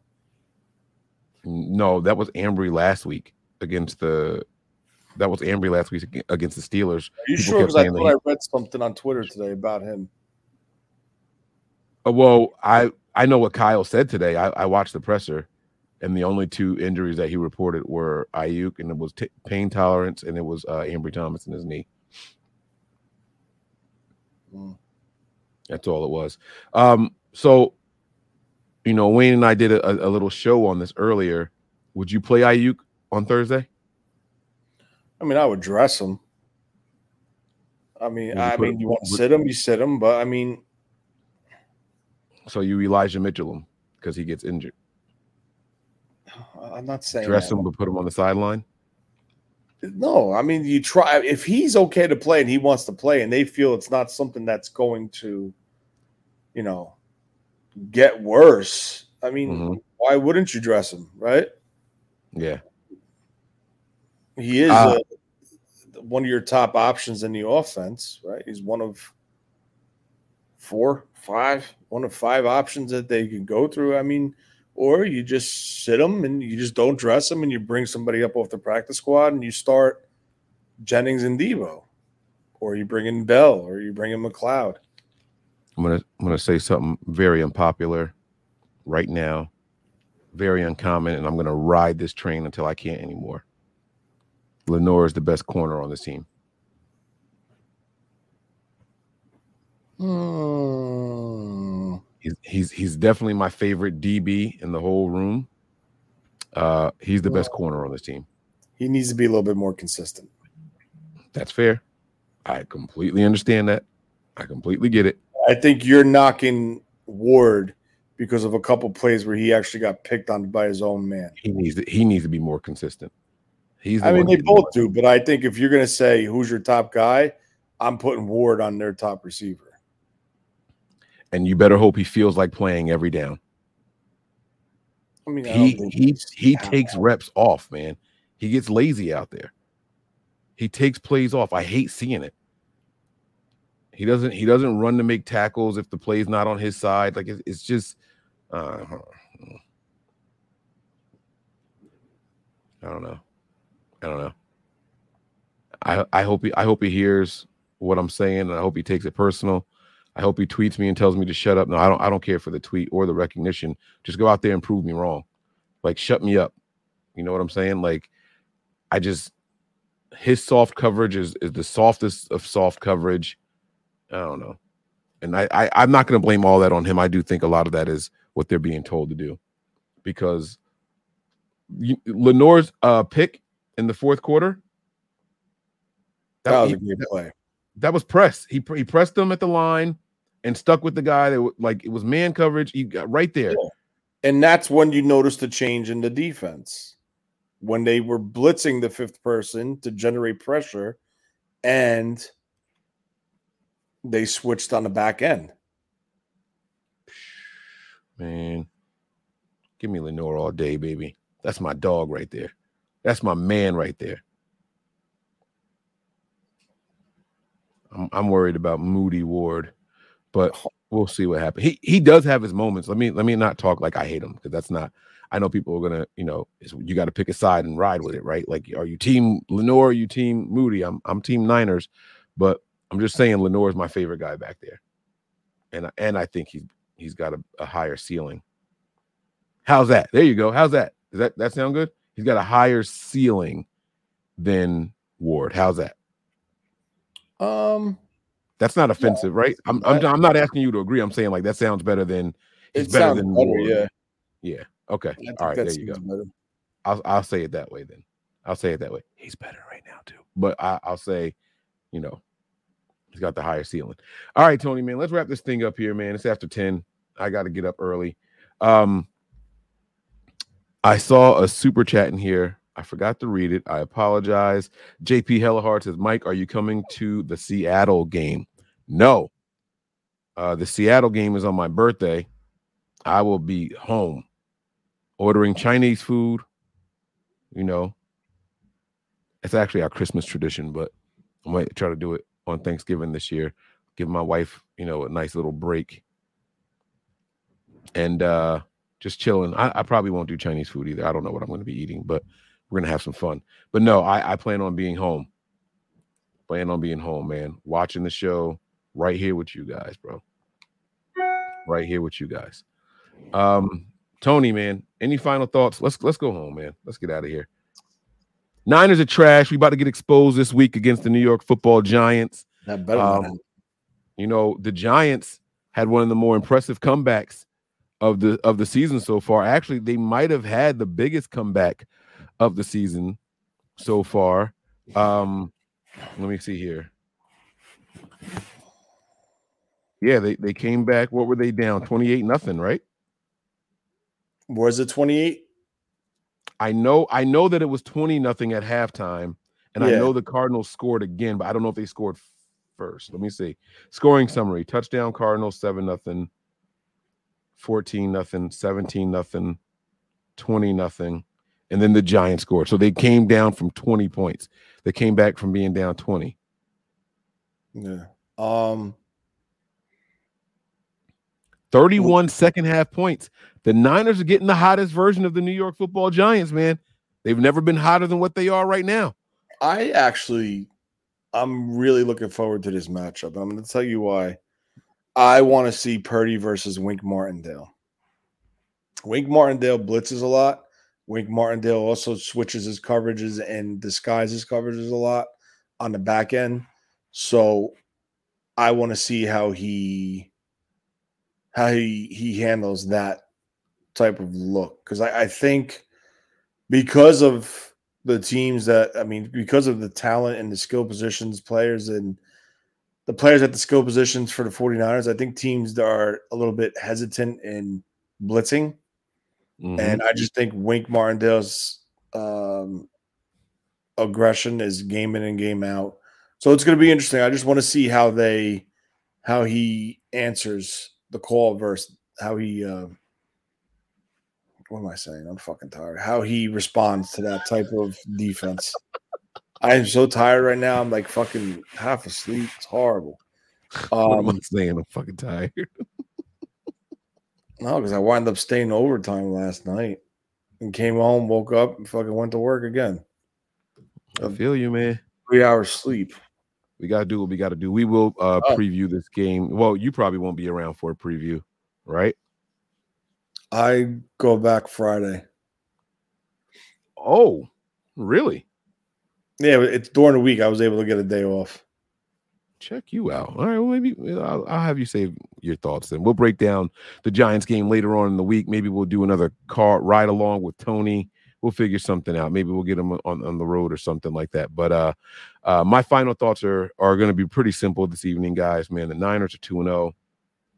No, that was Ambry last week against the. That was Ambry last week against the Steelers. Are you People sure? Because I thought I read something on Twitter today about him. Uh, well, I I know what Kyle said today. I, I watched the presser, and the only two injuries that he reported were Aiyuk, and it was t- pain tolerance, and it was uh, Ambry Thomas in his knee. Mm. That's all it was. Um, so, you know, Wayne and I did a, a little show on this earlier. Would you play Aiyuk on Thursday? I mean, I would dress him. I mean, I mean, you want to sit him, you sit him, but I mean, So you Elijah Mitchell him because he gets injured. I'm not saying Dress that. him, but put him on the sideline. No, I mean, you try if he's okay to play and he wants to play, and they feel it's not something that's going to, you know, get worse. I mean, Mhm. why wouldn't you dress him, right? Yeah. He is Uh, uh, one of your top options in the offense, right? He's one of four, five, one of five options that they can go through. I mean, or you just sit him and you just don't dress him and you bring somebody up off the practice squad and you start Jennings and Deebo, or you bring in Bell, or you bring in McCloud. I'm gonna I'm gonna say something very unpopular right now, very uncommon, and I'm gonna ride this train until I can't anymore. Lenoir is the best corner on this team. Hmm. He's he's he's definitely my favorite DB in the whole room. Uh, he's the best corner on this team. He needs to be a little bit more consistent. That's fair. I completely understand that. I completely get it. I think you're knocking Ward because of a couple plays where he actually got picked on by his own man. He needs to, he needs to be more consistent. He's. I mean, they both do, but I think if you're going to say who's your top guy, I'm putting Ward on their top receiver. and you better hope he feels like playing every down. I mean, I He he he takes reps off, man. He gets lazy out there. He takes plays off. I hate seeing it. He doesn't he doesn't run to make tackles if the play's not on his side. Like it's, it's just uh, I don't know. I don't know. I I hope he I hope he hears what I'm saying and I hope he takes it personal. I hope he tweets me and tells me to shut up. No, I don't I don't care for the tweet or the recognition. Just go out there and prove me wrong. Like shut me up. You know what I'm saying? Like I just his soft coverage is is the softest of soft coverage. I don't know. And I, I I'm not gonna blame all that on him. I do think a lot of that is what they're being told to do. Because you, Lenoir's uh pick in the fourth quarter. That was a he- great play. that was press. He he pressed them at the line and stuck with the guy that like it was man coverage. He got right there. And that's when you notice the change in the defense. When they were blitzing the fifth person to generate pressure and they switched on the back end. Man, give me Lenoir all day, baby. That's my dog right there. That's my man right there. I'm, I'm worried about Mooney Ward, but we'll see what happens. He he does have his moments. Let me let me not talk like I hate him because that's not. I know people are gonna, you know, you got to pick a side and ride with it, right? Like, are you team Lenoir? Are you team Mooney? I'm I'm team Niners, but I'm just saying Lenoir is my favorite guy back there, and and I think he's he's got a, a higher ceiling. How's that? There you go. How's that? Does that that sound good? He's got a higher ceiling than Ward. How's that? Um, that's not offensive, right? I'm, I'm I'm not asking you to agree. I'm saying like that sounds better than it's better than better, Ward. yeah. Yeah. Okay. All right. There you go. Better. I'll I'll say it that way then. I'll say it that way. He's better right now too. But I, I'll say, you know, he's got the higher ceiling. All right, Tony, man. Let's wrap this thing up here, man. It's after 10. I got to get up early. Um, I saw a super chat in here. I forgot to read it. I apologize. JP Hellahart says, Mike, are you coming to the Seattle game? No. Uh, the Seattle game is on my birthday. I will be home ordering Chinese food. You know, it's actually our Christmas tradition, but I might try to do it on Thanksgiving this year. Give my wife, you know, a nice little break. And uh just chilling. I, I probably won't do Chinese food either. I don't know what I'm to be eating, but we're gonna have some fun. But no, I, I plan on being home. Plan on being home, man. Watching the show right here with you guys, bro. Right here with you guys. Um, Tony, man, any final thoughts? Let's let's go home, man. Let's get out of here. Niners are trash. We about to get exposed this week against the New York Football Giants. That better. Um, you know, the Giants had one of the more impressive comebacks of the of the season so far. Actually, they might have had the biggest comeback of the season so far. Um, let me see here. Yeah, they, they came back. What were they down? 28 nothing, right? Was it 28? I know I know that it was 20 nothing at halftime, and I know the Cardinals scored again, but I don't know if they scored first. Let me see. Scoring summary: touchdown Cardinals 7 nothing, 14 nothing, 17 nothing, 20 nothing, and then the Giants scored. So they came down from 20 points. They came back from being down 20. Yeah. Um 31 second half points. The Niners are getting the hottest version of the New York football giants, man. They've never been hotter than what they are right now. I actually I'm really looking forward to this matchup. I'm going to tell you why. I want to see Purdy versus Wink Martindale. Wink Martindale blitzes a lot. Wink Martindale also switches his coverages and disguises coverages a lot on the back end. So I want to see how he how he he handles that type of look because I, I think because of the teams that I mean because of the talent and the skill positions players and the players at the skill positions for the 49ers, I think teams are a little bit hesitant in blitzing. Mhm. And I just think Wink Martindale's um, aggression is game in and game out. So it's going to be interesting. I just want to see how they, how he answers the call versus how he, uh, what am I saying? I'm fucking tired. How he responds to that type of defense. I am so tired right now. I'm like fucking half asleep. It's horrible. what am I Um, saying? I'm fucking tired. no, because I wound up staying overtime last night and came home, woke up, and fucking went to work again. I feel you, man. Three hours sleep. We gotta do what we gotta do. We will uh Oh. preview this game. Well, you probably won't be around for a preview, right? I go back Friday. Oh, really? Yeah, it's during the week. I was able to get a day off. Check you out. All right, well, maybe I'll, I'll have you save your thoughts then. We'll break down the Giants game later on in the week. Maybe we'll do another car ride along with Tony. We'll figure something out. Maybe we'll get him on, on the road or something like that. But uh, uh my final thoughts are are going to be pretty simple this evening, guys. Man, the Niners are two and zero.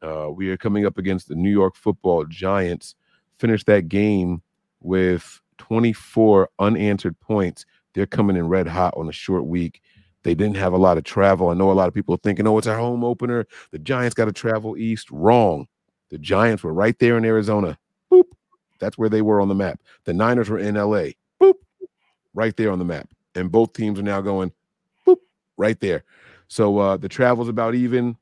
Uh, we are coming up against the New York Football Giants. Finished that game with 24 unanswered points. They're coming in red hot on a short week. They didn't have a lot of travel. I know a lot of people are thinking, oh, it's our home opener. The Giants got to travel east. Wrong. The Giants were right there in Arizona. Boop. That's where they were on the map. The Niners were in LA. Boop. Right there on the map. And both teams are now going right there. So uh the travel's about even.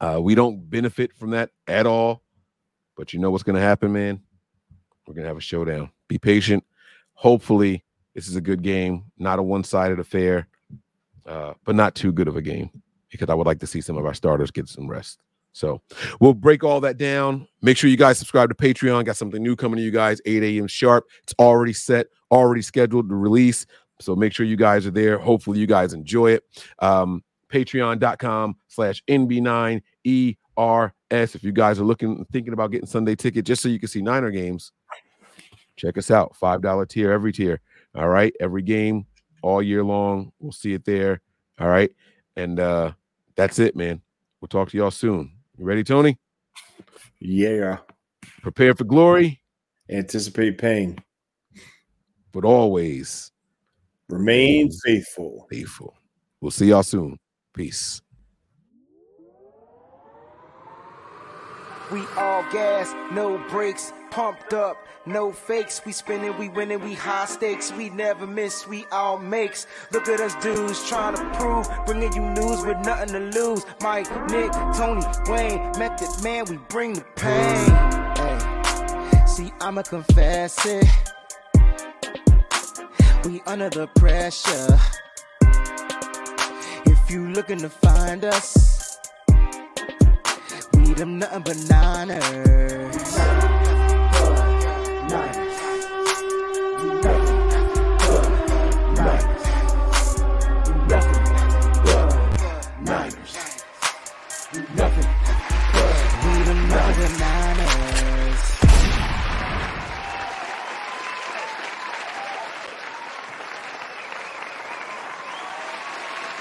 Uh we don't benefit from that at all. But you know what's gonna happen, man? We're gonna have a showdown. Be patient. Hopefully, this is a good game, not a one-sided affair, uh, but not too good of a game because I would like to see some of our starters get some rest. So we'll break all that down. Make sure you guys subscribe to Patreon. Got something new coming to you guys, 8 a.m. sharp. It's already set, already scheduled to release. So make sure you guys are there. Hopefully, you guys enjoy it. Um, Patreon.com slash NB9ERS. If you guys are looking, thinking about getting Sunday ticket just so you can see Niner games, check us out. $5 tier, every tier. All right. Every game all year long. We'll see it there. All right. And uh that's it, man. We'll talk to y'all soon. You ready, Tony? Yeah. Prepare for glory, Anticipate pain. but always Remain faithful. faithful. We'll see y'all soon. Peace. We all gas, no brakes, pumped up, no fakes. We spinning, we winning, we high stakes. We never miss, we all makes. Look at us dudes trying to prove, bringing you news with nothing to lose. Mike, Nick, Tony, Wayne, Method Man, we bring the pain. Hey, see, I'ma confess it. We under the pressure. If you looking to find us. We them nothing but niners. We them nothing but niners.